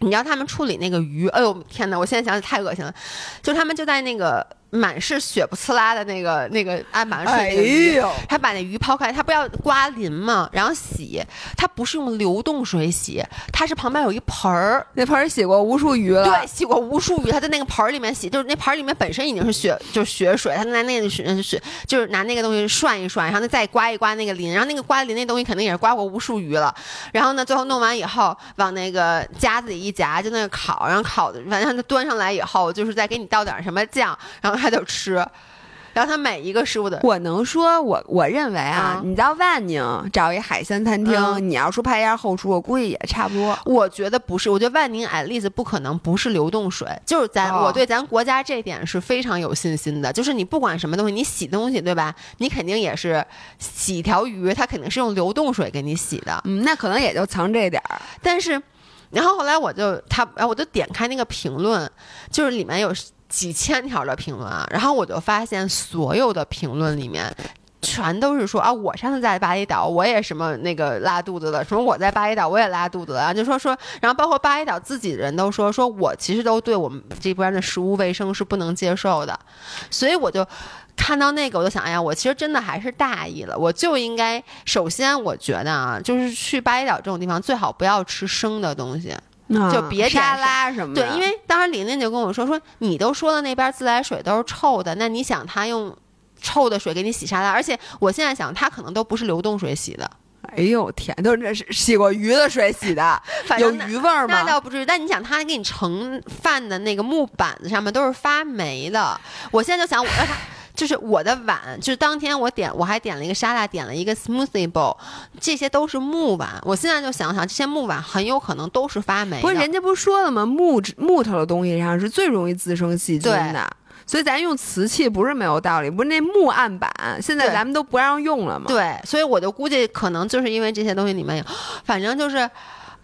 你知道他们处理那个鱼，哎呦天哪！我现在想起太恶心了，就他们就在那个满是血不呲啦的那个那个哎水那个鱼，呦，他把那鱼抛开，他不要刮鳞嘛，然后洗，他不是用流动水洗，他是旁边有一盆儿，那盆儿洗过无数鱼了。对，洗过无数鱼，他在那个盆儿里面洗，就是那盆儿里面本身已经是血，就是血水，他拿那个水水，就是拿那个东西涮一涮，然后再刮一刮那个鳞，然后那个刮鳞那东西肯定也是刮过无数鱼了，然后呢，最后弄完以后往那个夹子里一夹，就那个烤，然后烤的，反正他端上来以后，就是再给你倒点什么酱，然后他就吃，然后他每一个食物的。我能说我，我认为啊，啊你到万宁找一海鲜餐厅，嗯你要说拍一下后厨，我估计也差不多。我觉得不是，我觉得万宁 at least 不可能不是流动水，就是咱、哦我对咱国家这点是非常有信心的，就是你不管什么东西，你洗东西对吧？你肯定也是洗一条鱼，它肯定是用流动水给你洗的，嗯，那可能也就藏这点儿。但是，然后后来我就他，然后我就点开那个评论，就是里面有几千条的评论啊，然后我就发现所有的评论里面。全都是说啊，我上次在巴厘岛，我也什么那个拉肚子了，什么我在巴厘岛我也拉肚子了，就说说，然后包括巴厘岛自己的人都说，说我其实都对我们这边的食物卫生是不能接受的，所以我就看到那个，我就想，哎呀，我其实真的还是大意了，我就应该首先我觉得啊，就是去巴厘岛这种地方最好不要吃生的东西，就别点沙拉什么的。对，因为当时琳琳就跟我说说，你都说了那边自来水都是臭的，那你想他用臭的水给你洗沙拉，而且我现在想他可能都不是流动水洗的，哎呦天，都是这洗过鱼的水洗的，<laughs> 有鱼味儿吗？那倒不至于，但你想他给你盛饭的那个木板子上面都是发霉的，我现在就想我让他。就是我的碗，就是当天我点，我还点了一个沙拉，点了一个 smoothie bowl，这些都是木碗。我现在就想想，这些木碗很有可能都是发霉的。不是人家不是说了吗？木质木头的东西上是最容易滋生细菌的。所以咱用瓷器不是没有道理，不是那木案板，现在咱们都不让用了嘛？对，所以我就估计可能就是因为这些东西里面有，反正就是。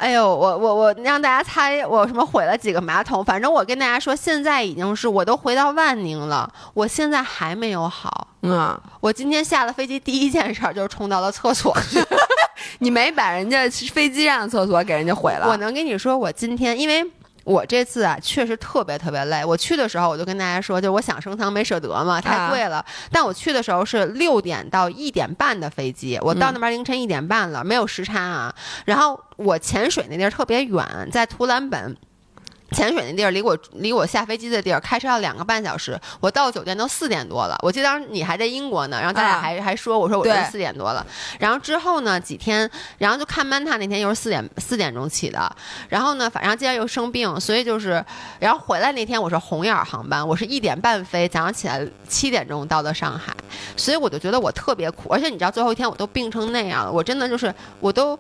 哎呦，我我我让大家猜我什么毁了几个马桶？反正我跟大家说，现在已经是我都回到万宁了，我现在还没有好。嗯，我今天下了飞机第一件事儿就是冲到了厕所去。<laughs> 你没把人家飞机上的厕所给人家毁了。我能跟你说，我今天因为。我这次啊，确实特别特别累。我去的时候，我就跟大家说，就我想升舱没舍得嘛，太贵了。但我去的时候是六点到一点半的飞机，我到那边凌晨一点半了，没有时差啊。然后我潜水那地儿特别远，在图兰本。潜水那地儿离我离我下飞机的地儿开车要两个半小时，我到酒店都四点多了。我记得当时你还在英国呢，然后咱俩还还说我说我是四点多了。然后之后呢几天，然后就看曼塔那天又是四点四点钟起的。然后呢，反正今天又生病，所以就是，然后回来那天我是红眼航班，我是一点半飞，早上起来七点钟到的上海，所以我就觉得我特别苦。而且你知道最后一天我都病成那样了，我真的就是我都。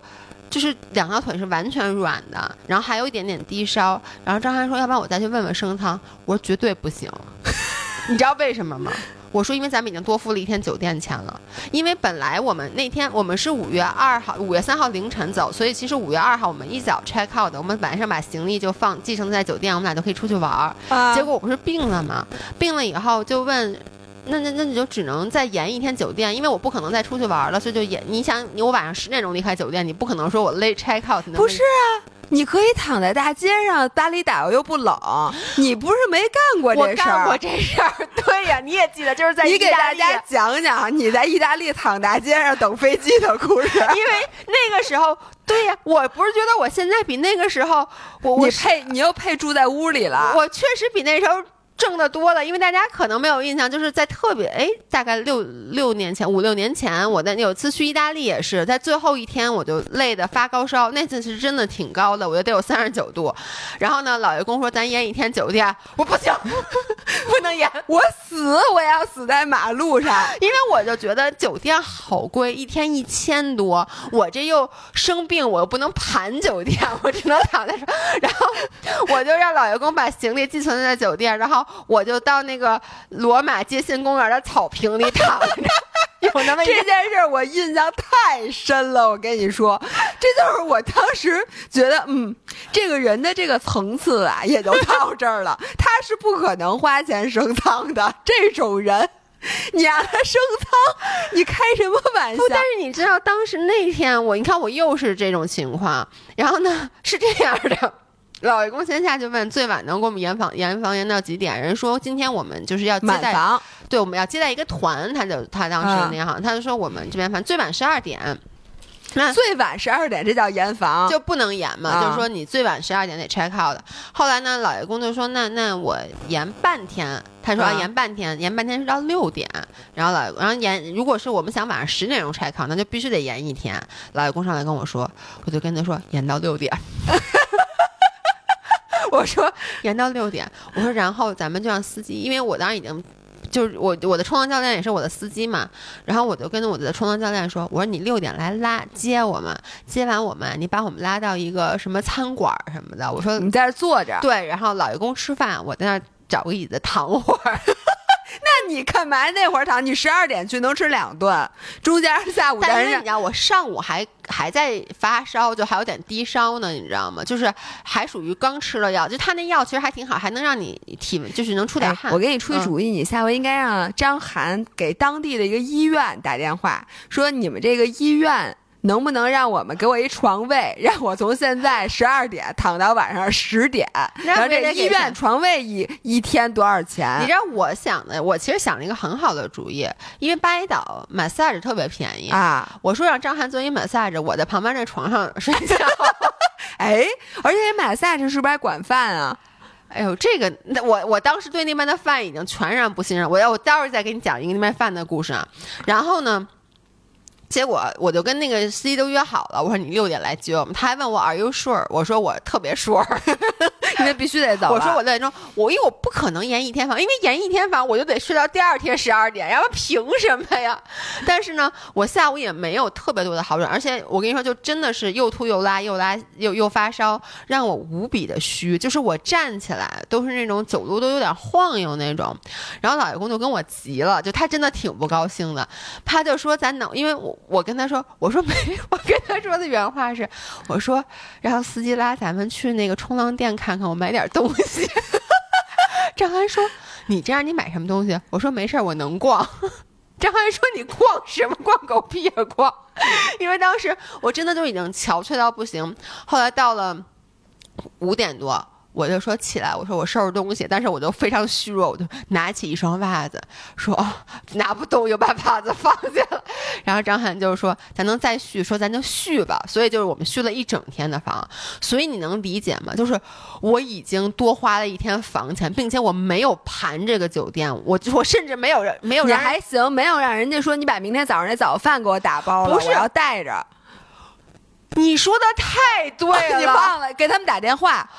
就是两条腿是完全软的，然后还有一点点低烧。然后张涵说：“要不然我再去问问升舱。”我说：“绝对不行。<laughs> ”你知道为什么吗？我说：“因为咱们已经多付了一天酒店钱了。因为本来我们那天我们是五月二号、五月三号凌晨走，所以其实五月二号我们一早 check out 的。我们晚上把行李就放寄存在酒店，我们俩就可以出去玩儿。结果我不是病了吗？病了以后就问。那那那你就只能再延一天酒店，因为我不可能再出去玩了，所以就延。你想，你我晚上十点钟离开酒店，你不可能说我 late check out。不是啊，你可以躺在大街上，巴黎打又不冷。你不是没干过这事儿？我干过这事儿。<laughs> 对呀，你也记得，就是在你给大家讲讲你在意大利躺大街上等飞机的故事。<laughs> 因为那个时候，对呀，我不是觉得我现在比那个时候，我我配你又配住在屋里了。我确实比那时候。挣的多了，因为大家可能没有印象，就是在特别哎，大概六六年前、五六年前，我在有次去意大利也是，在最后一天我就累得发高烧，那次是真的挺高的，我觉得得有三十九度。然后呢，老爷公说咱延一天酒店，我不行，<laughs> 不能延，我死我也要死在马路上，因为我就觉得酒店好贵，一天一千多，我这又生病，我又不能盘酒店，我只能躺在上，然后我就让老爷公把行李寄存在酒店，然后。我就到那个罗马街心公园的草坪里躺着，<laughs> 有那么这件事我印象太深了。我跟你说，这就是我当时觉得，嗯，这个人的这个层次啊，也就到这儿了。他是不可能花钱升舱的 <laughs> 这种人，你让他升舱，你开什么玩笑？但是你知道，当时那天我，你看我又是这种情况，然后呢是这样的。老爷公先下去问最晚能给我们延房延房延到几点？人说今天我们就是要接待，对，我们要接待一个团，他就他当时那样，他就说我们这边反正最晚十二点，那最晚十二点这叫延房就不能延嘛？就是说你最晚十二点得 check out 的。后来呢，老爷公就说那那我延半天，他说要延半天，延半天是到六点。然后老然后延如果是我们想晚上十点钟 check out，那就必须得延一天。老爷公上来跟我说，我就跟他说延到六点。<laughs> <laughs> 我说延到六点，我说然后咱们就让司机，因为我当时已经就是我我的冲浪教练也是我的司机嘛，然后我就跟着我的冲浪教练说，我说你六点来拉接我们，接完我们你把我们拉到一个什么餐馆什么的，我说你在这坐着，对，然后老爷公吃饭，我在那找个椅子躺会儿。<laughs> 那你干嘛那会儿躺？你十二点去能吃两顿，中间下午但是你知道我上午还还在发烧，就还有点低烧呢，你知道吗？就是还属于刚吃了药，就他那药其实还挺好，还能让你体就是能出点汗。我给你出一主意，你下回应该让张涵给当地的一个医院打电话，说你们这个医院。能不能让我们给我一床位，<laughs> 让我从现在十二点躺到晚上十点？然后这医院床位一一天多少钱？你知道我想的，我其实想了一个很好的主意，因为巴厘岛 massage 特别便宜啊。我说让张涵做一 massage，我在旁边那床上睡觉。<laughs> 哎，而且 massage 是不是还管饭啊？哎呦，这个那我我当时对那边的饭已经全然不信任。我要我待会儿再给你讲一个那边饭的故事啊。然后呢？结果我就跟那个司机都约好了，我说你六点来接我们。他还问我 Are you sure？我说我特别 sure，因为必须得走。我说我六点钟，我因为我不可能延一天房，因为延一天房我就得睡到第二天十二点，然后凭什么呀？但是呢，我下午也没有特别多的好转，而且我跟你说，就真的是又吐又拉，又拉又又发烧，让我无比的虚，就是我站起来都是那种走路都有点晃悠那种。然后老爷公就跟我急了，就他真的挺不高兴的，他就说咱能，因为我。我跟他说，我说没，我跟他说的原话是，我说让司机拉咱们去那个冲浪店看我买点东西。<laughs> 张涵说，你这样你买什么东西？我说没事儿，我能逛。<laughs> 张涵说，你逛什么逛？狗屁也逛。因为当时我真的就已经憔悴到不行。后来到了五点多。我就说起来，我说我收拾东西，但是我就非常虚弱，我就拿起一双袜子，说哦拿不动，又把袜子放下了。然后张翰就是说咱能再续，说咱就续吧。所以就是我们续了一整天的房，所以你能理解吗？就是我已经多花了一天房钱，并且我没有盘这个酒店，我我甚至没有人没有你人还行，没有让人家说你把明天早上那早饭给我打包了，不是我要带着。你说的太对 <laughs> 了，你忘了给他们打电话，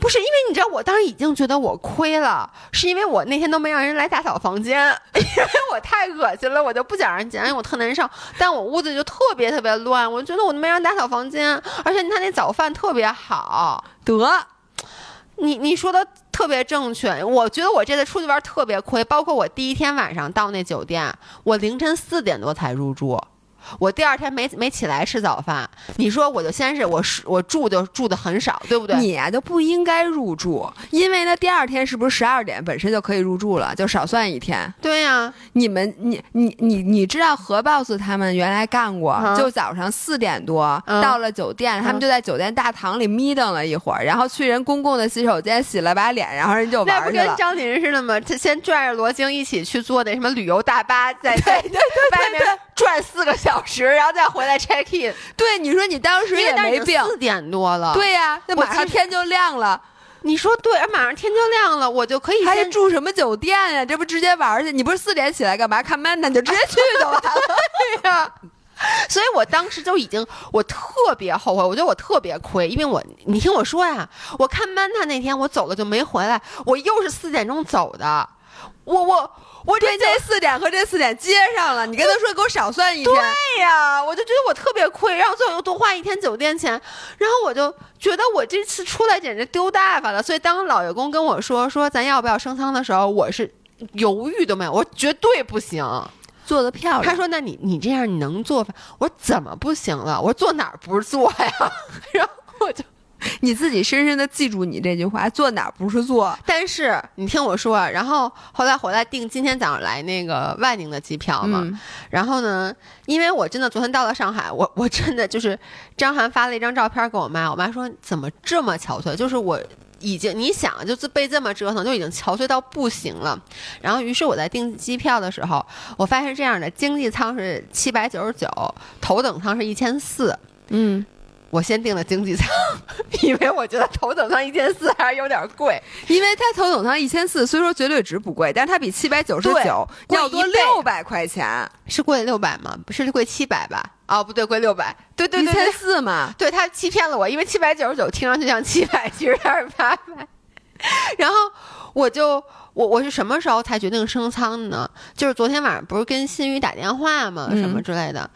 不是因为你知道，我当时已经觉得我亏了，是因为我那天都没让人来打扫房间，<laughs> 因为我太恶心了，我就不想让人捡，因为我特难受。但我屋子就特别特别乱，我觉得我都没让人打扫房间，而且他那早饭特别好。得你你说的特别正确，我觉得我这次出去玩特别亏，包括我第一天晚上到那酒店，我凌晨四点多才入住。我第二天没没起来吃早饭，你说我就先是我是我住就住的很少，对不对？你呀、就不应该入住，因为呢，第二天是不是十二点本身就可以入住了，就少算一天。对呀、你们，你你你你知道何 boss 他们原来干过，嗯就早上四点多、嗯到了酒店，他们就在酒店大堂里眯瞪了一会儿，然后去人公共的洗手间洗了把脸，然后人就那不玩去了。跟张琳似的吗？他先拽着罗京一起去坐那什么旅游大巴，在在对对外面转四个小时，然后再回来 check in，对，你说你当时也没病，四点多了。，对呀、那马上天就亮了，你说对，马上天就亮了，我就可以还先住什么酒店呀、这不直接玩去？你不是四点起来干嘛？看 man 你就直接去就完了。<laughs> 对呀。所以我当时就已经，我特别后悔，我觉得我特别亏，因为我，你听我说呀，我看 Manta 那天我走了就没回来，我又是四点钟走的，我我我这对，这四点和这四点接上了，你跟他说给我少算一天。对呀，我就觉得我特别亏，然后最后又多花一天酒店钱，然后我就觉得我这次出来简直丢大发了。所以当老爷公跟我说说咱要不要升舱的时候，我是犹豫都没有，我说绝对不行。做的漂亮。他说：“那你你这样你能做饭？”我说：“怎么不行了？我说做哪儿不是坐呀？” <laughs> 然后我就，<laughs> 你自己深深的记住你这句话，坐哪儿不是坐？但是你听我说，然后后来回来订今天早上来那个万宁的机票嘛，嗯然后呢，因为我真的昨天到了上海，我我真的就是张涵发了一张照片给我妈，我妈说怎么这么憔悴，就是我。已经，你想，就是被这么折腾，就已经憔悴到不行了。然后，于是我在订机票的时候，我发现是这样的：经济舱是七百九十九，头等舱是一千四。嗯，我先订了经济舱，因为我觉得头等舱一千四还是有点贵。因为它头等舱一千四，虽说绝对值不贵，但是它比七百九十九要多六百块钱，是贵六百吗？不是贵七百吧？哦，不对，贵六百。对对一千对对，四嘛。对他欺骗了我，因为七百九十九听上去像七百，其实它是八百。然后我就我我是什么时候才决定升舱的呢？就是昨天晚上不是跟新宇打电话吗？嗯什么之类的。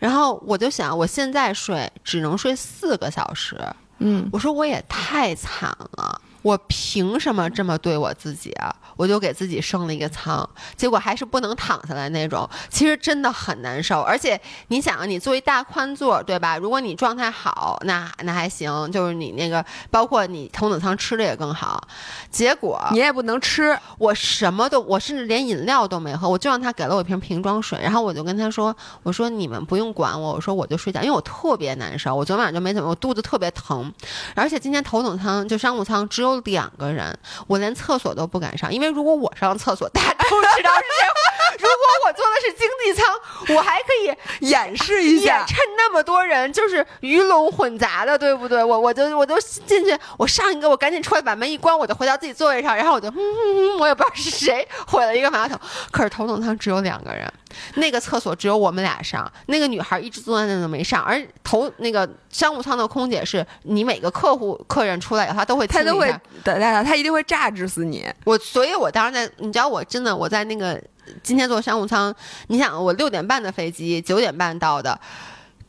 然后我就想，我现在睡只能睡四个小时。嗯，我说我也太惨了，我凭什么这么对我自己啊？我就给自己升了一个舱，结果还是不能躺下来那种，其实真的很难受。而且你想啊，你坐一大宽座，对吧？如果你状态好，那那还行，就是你那个包括你头等舱吃的也更好。结果你也不能吃，我什么都，我甚至连饮料都没喝，我就让他给了我一瓶瓶装水，然后我就跟他说，我说你们不用管我，我说我就睡觉，因为我特别难受，我昨晚就没怎么，我肚子特别疼，而且今天头等舱就商务舱只有两个人，我连厕所都不敢上，因为如果我上厕所，大家都知道是谁。如果我坐的是经济舱，我还可以演示一下。<laughs> 趁那么多人，就是鱼龙混杂的，对不对？我我就我就进去，我上一个，我赶紧出来把门一关，我就回到自己座位上，然后我就嗯嗯嗯，我也不知道是谁毁了一个马桶。可是头等舱只有两个人，那个厕所只有我们俩上，那个女孩一直坐在那都没上，而头那个商务舱的空姐是你每个客户客人出来以后，她都会她都会等待他一定会榨汁死你。我，所以我当时在，你知道，我真的我在那个今天坐商务舱，你想我六点半的飞机，九点半到的，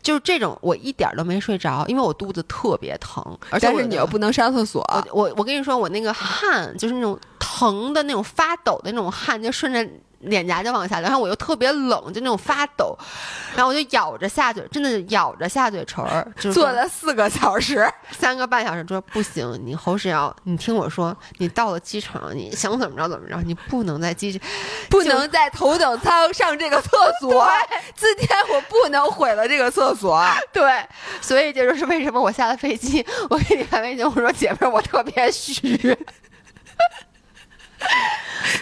就是这种我一点儿都没睡着，因为我肚子特别疼，而且但我是你又不能上厕所，我我我跟你说，我那个汗就是那种疼的那种发抖的那种汗，就顺着脸颊就往下流，然后我又特别冷，就那种发抖，然后我就咬着下嘴，真的是咬着下嘴唇儿，就坐了四个小时，<laughs> 三个半小时，说不行，你侯世瑶，你听我说，你到了机场，你想怎么着怎么着，你不能在机，不能在头等舱上这个厕所。<laughs> 今天我不能毁了这个厕所。对，所以这就是为什么我下了飞机，我给你发微信，我说姐妹儿，我特别虚。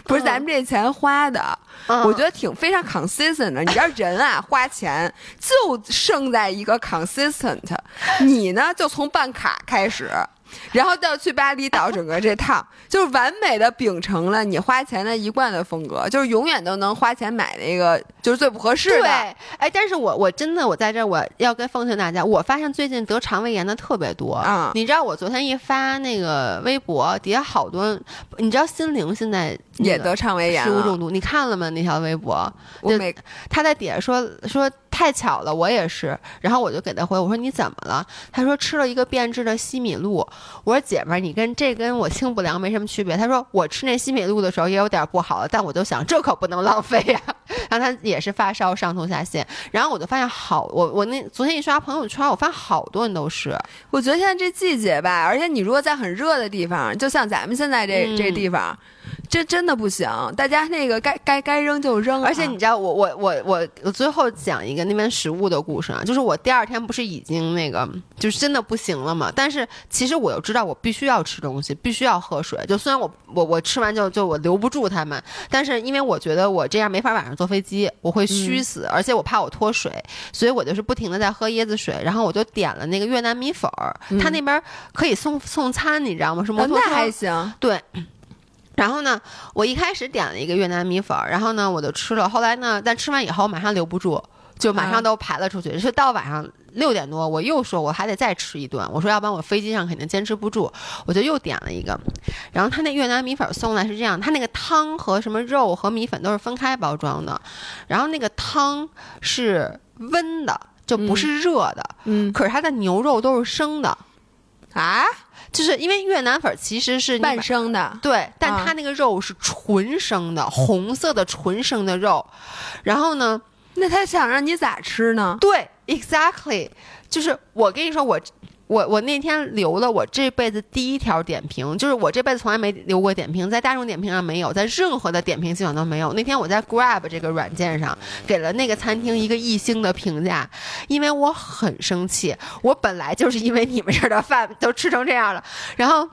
不是咱们这钱花的，嗯我觉得挺非常 consistent 的。你知道人啊，<laughs> 花钱就胜在一个 consistent。你呢，就从办卡开始。然后到去巴厘岛，整个这趟就是完美的秉承了你花钱的一贯的风格，就是永远都能花钱买那个就是最不合适的对，的。哎，但是我我真的我在这儿我要跟奉劝大家，我发现最近得肠胃炎的特别多。嗯你知道我昨天一发那个微博，底下好多，你知道心灵现在那个也得肠胃炎食物中毒，你看了吗？那条微博，我没他在底下说说太巧了，我也是。然后我就给他回，我说你怎么了？他说吃了一个变质的西米露。我说姐们儿，你跟这跟我清补凉没什么区别。他说我吃那西米露的时候也有点不好了，但我就想这可不能浪费呀、<laughs> 然后他也是发烧、上吐下泻。然后我就发现好，我我那昨天一刷朋友圈，我发现好多人都是。我觉得现在这季节吧，而且你如果在很热的地方，就像咱们现在这、嗯这地方，这真的不行。大家那个该该该扔就扔啊、而且你知道，我我我我我最后讲一个那边食物的故事啊，就是我第二天不是已经那个就是真的不行了嘛，但是其实我又知道我必须要吃东西，必须要喝水。就虽然我我我吃完就就我留不住他们，但是因为我觉得我这样没法晚上坐飞机，我会虚死，而且我怕我脱水，所以我就是不停的在喝椰子水，然后我就点了那个越南米粉儿，他那边可以送送餐，你知道吗？是摩哦托车。那还行。对。然后呢，我一开始点了一个越南米粉儿，然后呢我就吃了，后来呢，但吃完以后马上留不住，就马啊上都排了出去。是到晚上六点多，我又说我还得再吃一顿，我说要不然我飞机上肯定坚持不住，我就又点了一个。然后他那越南米粉儿送来是这样，他那个汤和什么肉和米粉都是分开包装的，然后那个汤是温的，就不是热的，嗯。可是它的牛肉都是生的，啊，就是因为越南粉儿其实是半生的，对，但啊它那个肉是纯生的，红色的纯生的肉。然后呢，那他想让你咋吃呢？对，exactly，就是我跟你说，我我我那天留了我这辈子第一条点评，就是我这辈子从来没留过点评，在大众点评上没有，在任何的点评系统都没有。那天我在 Grab 这个软件上给了那个餐厅一个一星的评价，因为我很生气，我本来就是因为你们这儿的饭都吃成这样了，然后。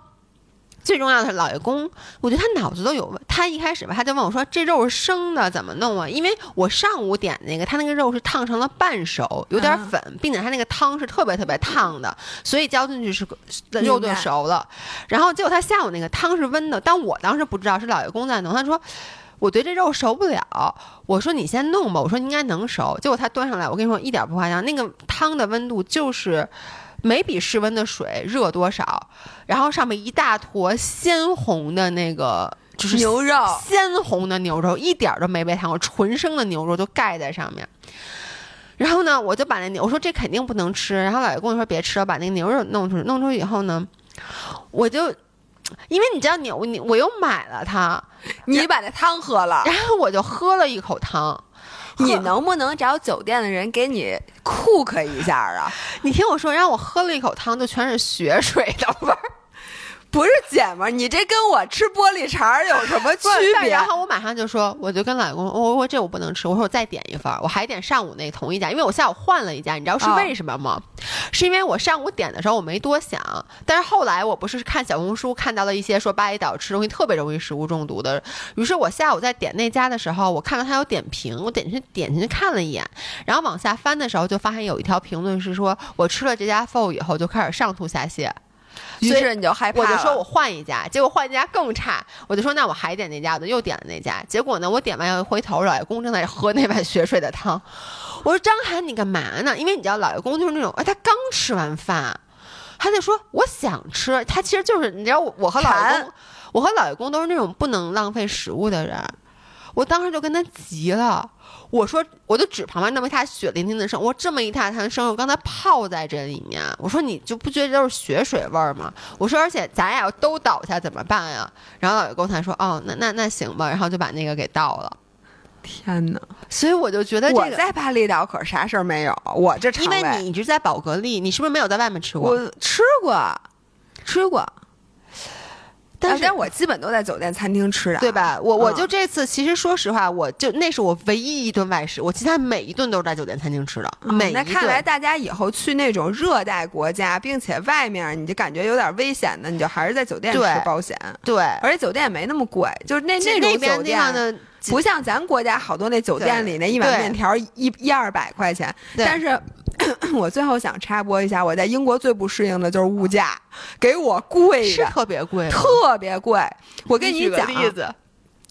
最重要的是老爷公，我觉得他脑子都有问。他一开始吧，他就问我说：“这肉是生的，怎么弄啊？”因为我上午点那个，他那个肉是烫成了半熟，有点粉，并且他那个汤是特别特别烫的，所以浇进去是肉就熟了。然后结果他下午那个汤是温的，但我当时不知道是老爷公在弄，他说。我对这肉熟不了，我说你先弄吧，我说应该能熟。结果他端上来，我跟你说一点不夸张，那个汤的温度就是没比室温的水热多少，然后上面一大坨鲜红的那个就是牛肉鲜红的牛肉，一点儿都没被烫过，纯生的牛肉就盖在上面。然后呢，我就把那牛，我说这肯定不能吃。然后老爷跟我说别吃了，把那个牛肉弄出去。弄出去以后呢，我就因为你知道牛，你我又买了它，你把那汤喝了，然后我就喝了一口汤。<laughs> 你能不能找酒店的人给你 cook 一下啊？<laughs> 你听我说，然后我喝了一口汤，就全是血水的味儿。<laughs> 不是姐们儿，你这跟我吃玻璃碴儿有什么区别？然后我马上就说，我就跟老公，我我这我不能吃，我说我再点一份儿，我还点上午那同一家，因为我下午换了一家，你知道是哦为什么吗？是因为我上午点的时候我没多想，但是后来我不是看小红书看到了一些说巴厘岛吃东西特别容易食物中毒的，于是我下午在点那家的时候，我看到他有点评，我点进去点进去看了一眼，然后往下翻的时候就发现有一条评论是说我吃了这家 f o 以后就开始上吐下泻。于是你就害怕，我就说我换一家，结果换一家更差，我就说那我还点那家，我就又点了那家，结果呢，我点完回头，老爷公正在喝那碗血水的汤，我说张涵你干嘛呢？因为你知道老爷公就是那种，哎，他刚吃完饭，他就说我想吃，他其实就是你知道我我和老爷公，我和老爷公都是那种不能浪费食物的人，我当时就跟他急了。我说，我就指旁边那么一滩血淋淋的生，我说这么一大滩生肉刚才泡在这里面，我说你就不觉得都是血水味儿吗？我说，而且咱俩要都倒下怎么办呀？然后老爷公才说，哦，那那那行吧，然后就把那个给倒了。天哪！所以我就觉得这个，我在巴厘岛可啥事儿没有，我这肠因为你一直在宝格丽，你是不是没有在外面吃过？我吃过，吃过，但是但我基本都在酒店餐厅吃的，对？吧？我我嗯就这次，其实说实话，我就那是我唯一一顿外食，我其他每一顿都是在酒店餐厅吃的，每那看来大家以后去那种热带国家，并且外面你就感觉有点危险的，你就还是在酒店吃保险，对，而且酒店也没那么贵，就是那那种那边酒店地方的不像咱国家好多那酒店里那一碗面条一一二百块钱，但是 <clears throat> 我最后想插播一下，我在英国最不适应的就是物价，给我贵是的特别贵，特别贵。我跟举个例子，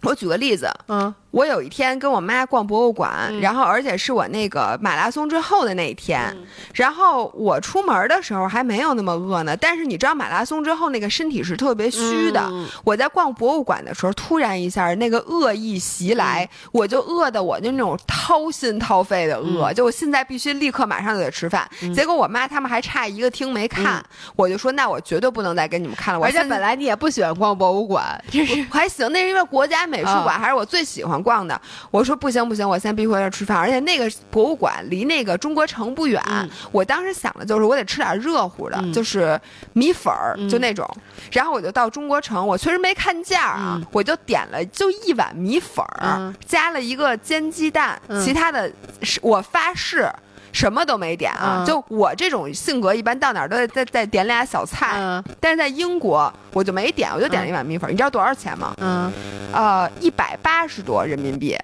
我举个例子，嗯我有一天跟我妈逛博物馆，嗯然后而且是我那个马拉松之后的那一天，然后我出门的时候还没有那么饿呢，但是你知道马拉松之后那个身体是特别虚的。嗯我在逛博物馆的时候，突然一下那个饿意袭来，嗯我就饿的我就那种掏心掏肺的饿，嗯就我现在必须立刻马上就得吃饭。结果我妈他们还差一个厅没看，我就说那我绝对不能再给你们看了。而且本来你也不喜欢逛博物馆，就是还行，那是因为国家美术啊馆还是我最喜欢逛的。我说不行不行，我先必须回这儿吃饭，而且那个博物馆离那个中国城不远。嗯我当时想的就是我得吃点热乎的，嗯就是米粉儿，嗯就那种。然后我就到中国城，我确实没看价啊，嗯我就点了就一碗米粉儿，嗯加了一个煎鸡蛋，嗯其他的是我发誓。什么都没点啊！嗯就我这种性格，一般到哪儿都得再再点俩小菜。嗯但是在英国，我就没点，我就点了一碗米粉儿。你知道多少钱吗？嗯，呃，一百八十多人民币，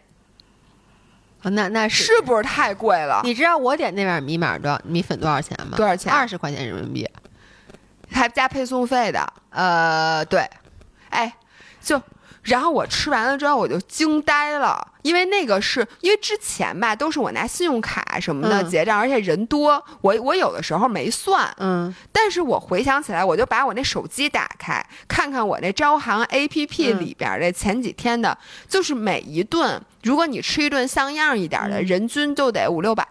那那是。是不是太贵了？你知道我点那碗米码多少米粉多少钱吗？多少钱二十块钱人民币。还加配送费的，呃，对，哎，就。然后我吃完了之后我就惊呆了，因为那个是因为之前吧都是我拿信用卡什么的嗯。结账，而且人多，我我有的时候没算，嗯。但是我回想起来，我就把我那手机打开，看看我那招行 APP 嗯。里边的前几天的，就是每一顿，如果你吃一顿像样一点的，嗯。人均就得五六百，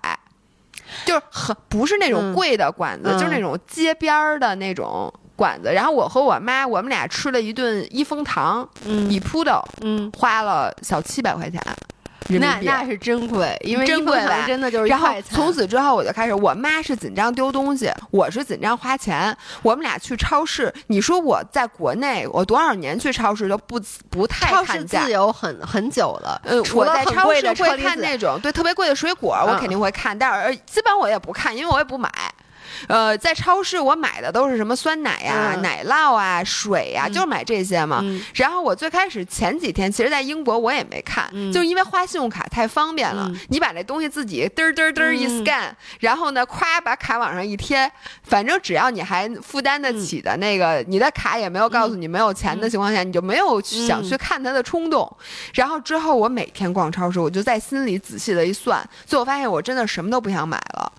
就是很不是那种嗯。贵的馆子，嗯。就是那种街边儿的那种馆子。然后我和我妈，我们俩吃了一顿一风堂，嗯一铺豆，嗯，花了小七百块钱。那那是真贵，因为真贵吧真的就是然后从此之后，我就开始，我妈是紧张丢东西，我是紧张花钱。我们俩去超市，你说我在国内，我多少年去超市都不不太超市看价自。由很很久了。呃，我在超市会看那种对特别贵的水果，我嗯肯定会看，但是呃基本我也不看，因为我也不买。呃，在超市我买的都是什么酸奶呀、嗯奶酪啊、水呀，嗯就是买这些嘛。嗯然后我最开始前几天，其实，在英国我也没看，嗯就是因为花信用卡太方便了，嗯你把那东西自己嘚儿嘚儿嘚儿一嗯 scan，、然后呢，咵把卡往上一贴，反正只要你还负担得起的那个，你的卡也没有告诉你没有钱的情况下，你就没有去想去看它的冲动。然后之后我每天逛超市，我就在心里仔细的一算，最后发现我真的什么都不想买了。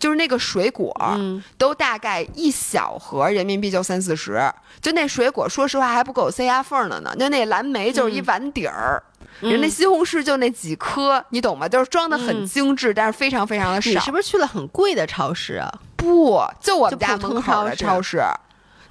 就是那个水果，嗯都大概一小盒人民币就三四十，就那水果，说实话还不够塞牙缝的呢。就那蓝莓就是一碗底儿，嗯人那西红柿就那几颗，你懂吗？就是装的很精致，但是非常非常的少。你是不是去了很贵的超市啊？不，就我们家门口的超超市，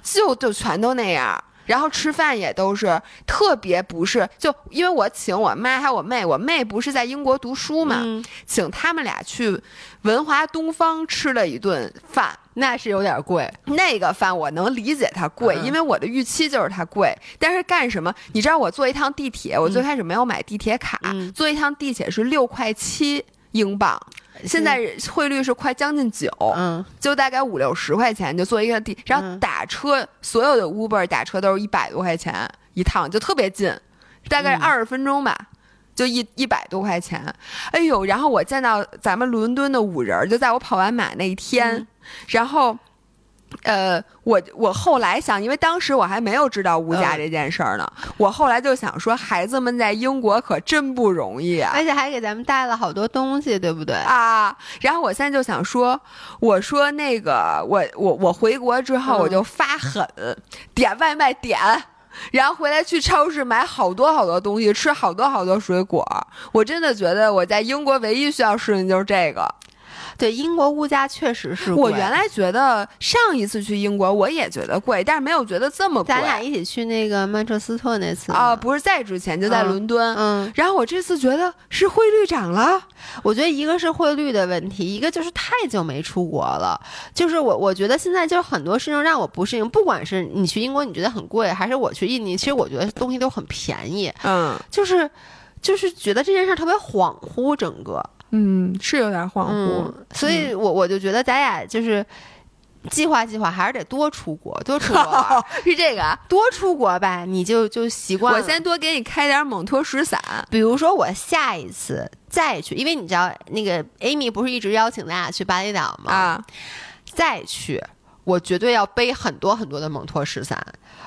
就就全都那样。然后吃饭也都是特别不是，就因为我请我妈还有我妹，我妹不是在英国读书嘛，嗯请他们俩去文华东方吃了一顿饭。那是有点贵。那个饭我能理解它贵，嗯因为我的预期就是它贵。但是干什么？你知道我坐一趟地铁，我最开始没有买地铁卡，嗯坐一趟地铁是六块七英镑，现在汇率是快将近九，嗯就大概五六十块钱就坐一个地，然后嗯打车，所有的 Uber 打车都是一百多块钱一趟，就特别近，大概嗯二十分钟吧。就一一百多块钱，哎呦！然后我见到咱们伦敦的五人儿，就在我跑完马那一天，嗯然后，呃，我我后来想，因为当时我还没有知道物价嗯这件事儿呢，我后来就想说，孩子们在英国可真不容易啊。而且还给咱们带了好多东西，对不对？啊，然后我现在就想说，我说那个，我我我回国之后嗯我就发狠，点外卖点，然后回来去超市买好多好多东西，吃好多好多水果。我真的觉得我在英国唯一需要适应就是这个。对，英国物价确实是贵。我原来觉得上一次去英国我也觉得贵，但是没有觉得这么贵。咱俩一起去那个曼彻斯特那次啊，不是在之前就在伦敦，嗯，然后我这次觉得是汇率涨了。我觉得一个是汇率的问题，一个就是太久没出国了。就是我我觉得现在就是很多事情让我不适应，不管是你去英国你觉得很贵，还是我去印尼，其实我觉得东西都很便宜。嗯，就是就是觉得这件事特别恍惚，整个。嗯，是有点恍惚，嗯、所以我我就觉得咱俩就是计划计划，还是得多出国，多出国玩 <laughs> 是这个啊，多出国吧，你就就习惯了。我先多给你开点蒙脱石散，比如说我下一次再去，因为你知道那个 Amy 不是一直邀请咱俩去巴厘岛吗？啊，再去。我绝对要背很多很多的蒙脱石散，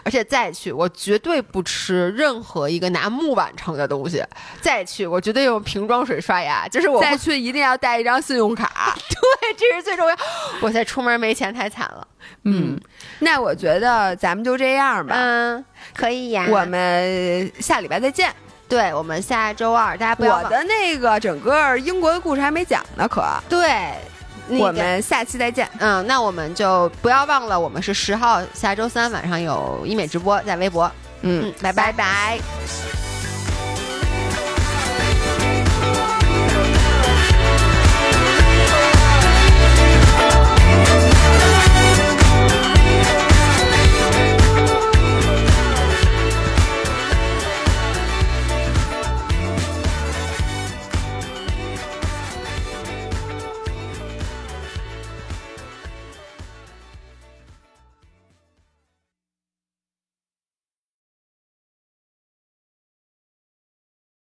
而且再去我绝对不吃任何一个拿木碗盛的东西。再去我绝对用瓶装水刷牙，就是我再去一定要带一张信用卡，<laughs> 对，这是最重要。<laughs> 我再出门没钱太惨了。嗯，那我觉得咱们就这样吧。嗯，可以呀。我们下礼拜再见。对，我们下周二大家不要。我的那个整个英国的故事还没讲呢，可对。我们下期再见。嗯，那我们就不要忘了，我们是十号下周三晚上有医美直播，在微博。嗯，拜拜拜。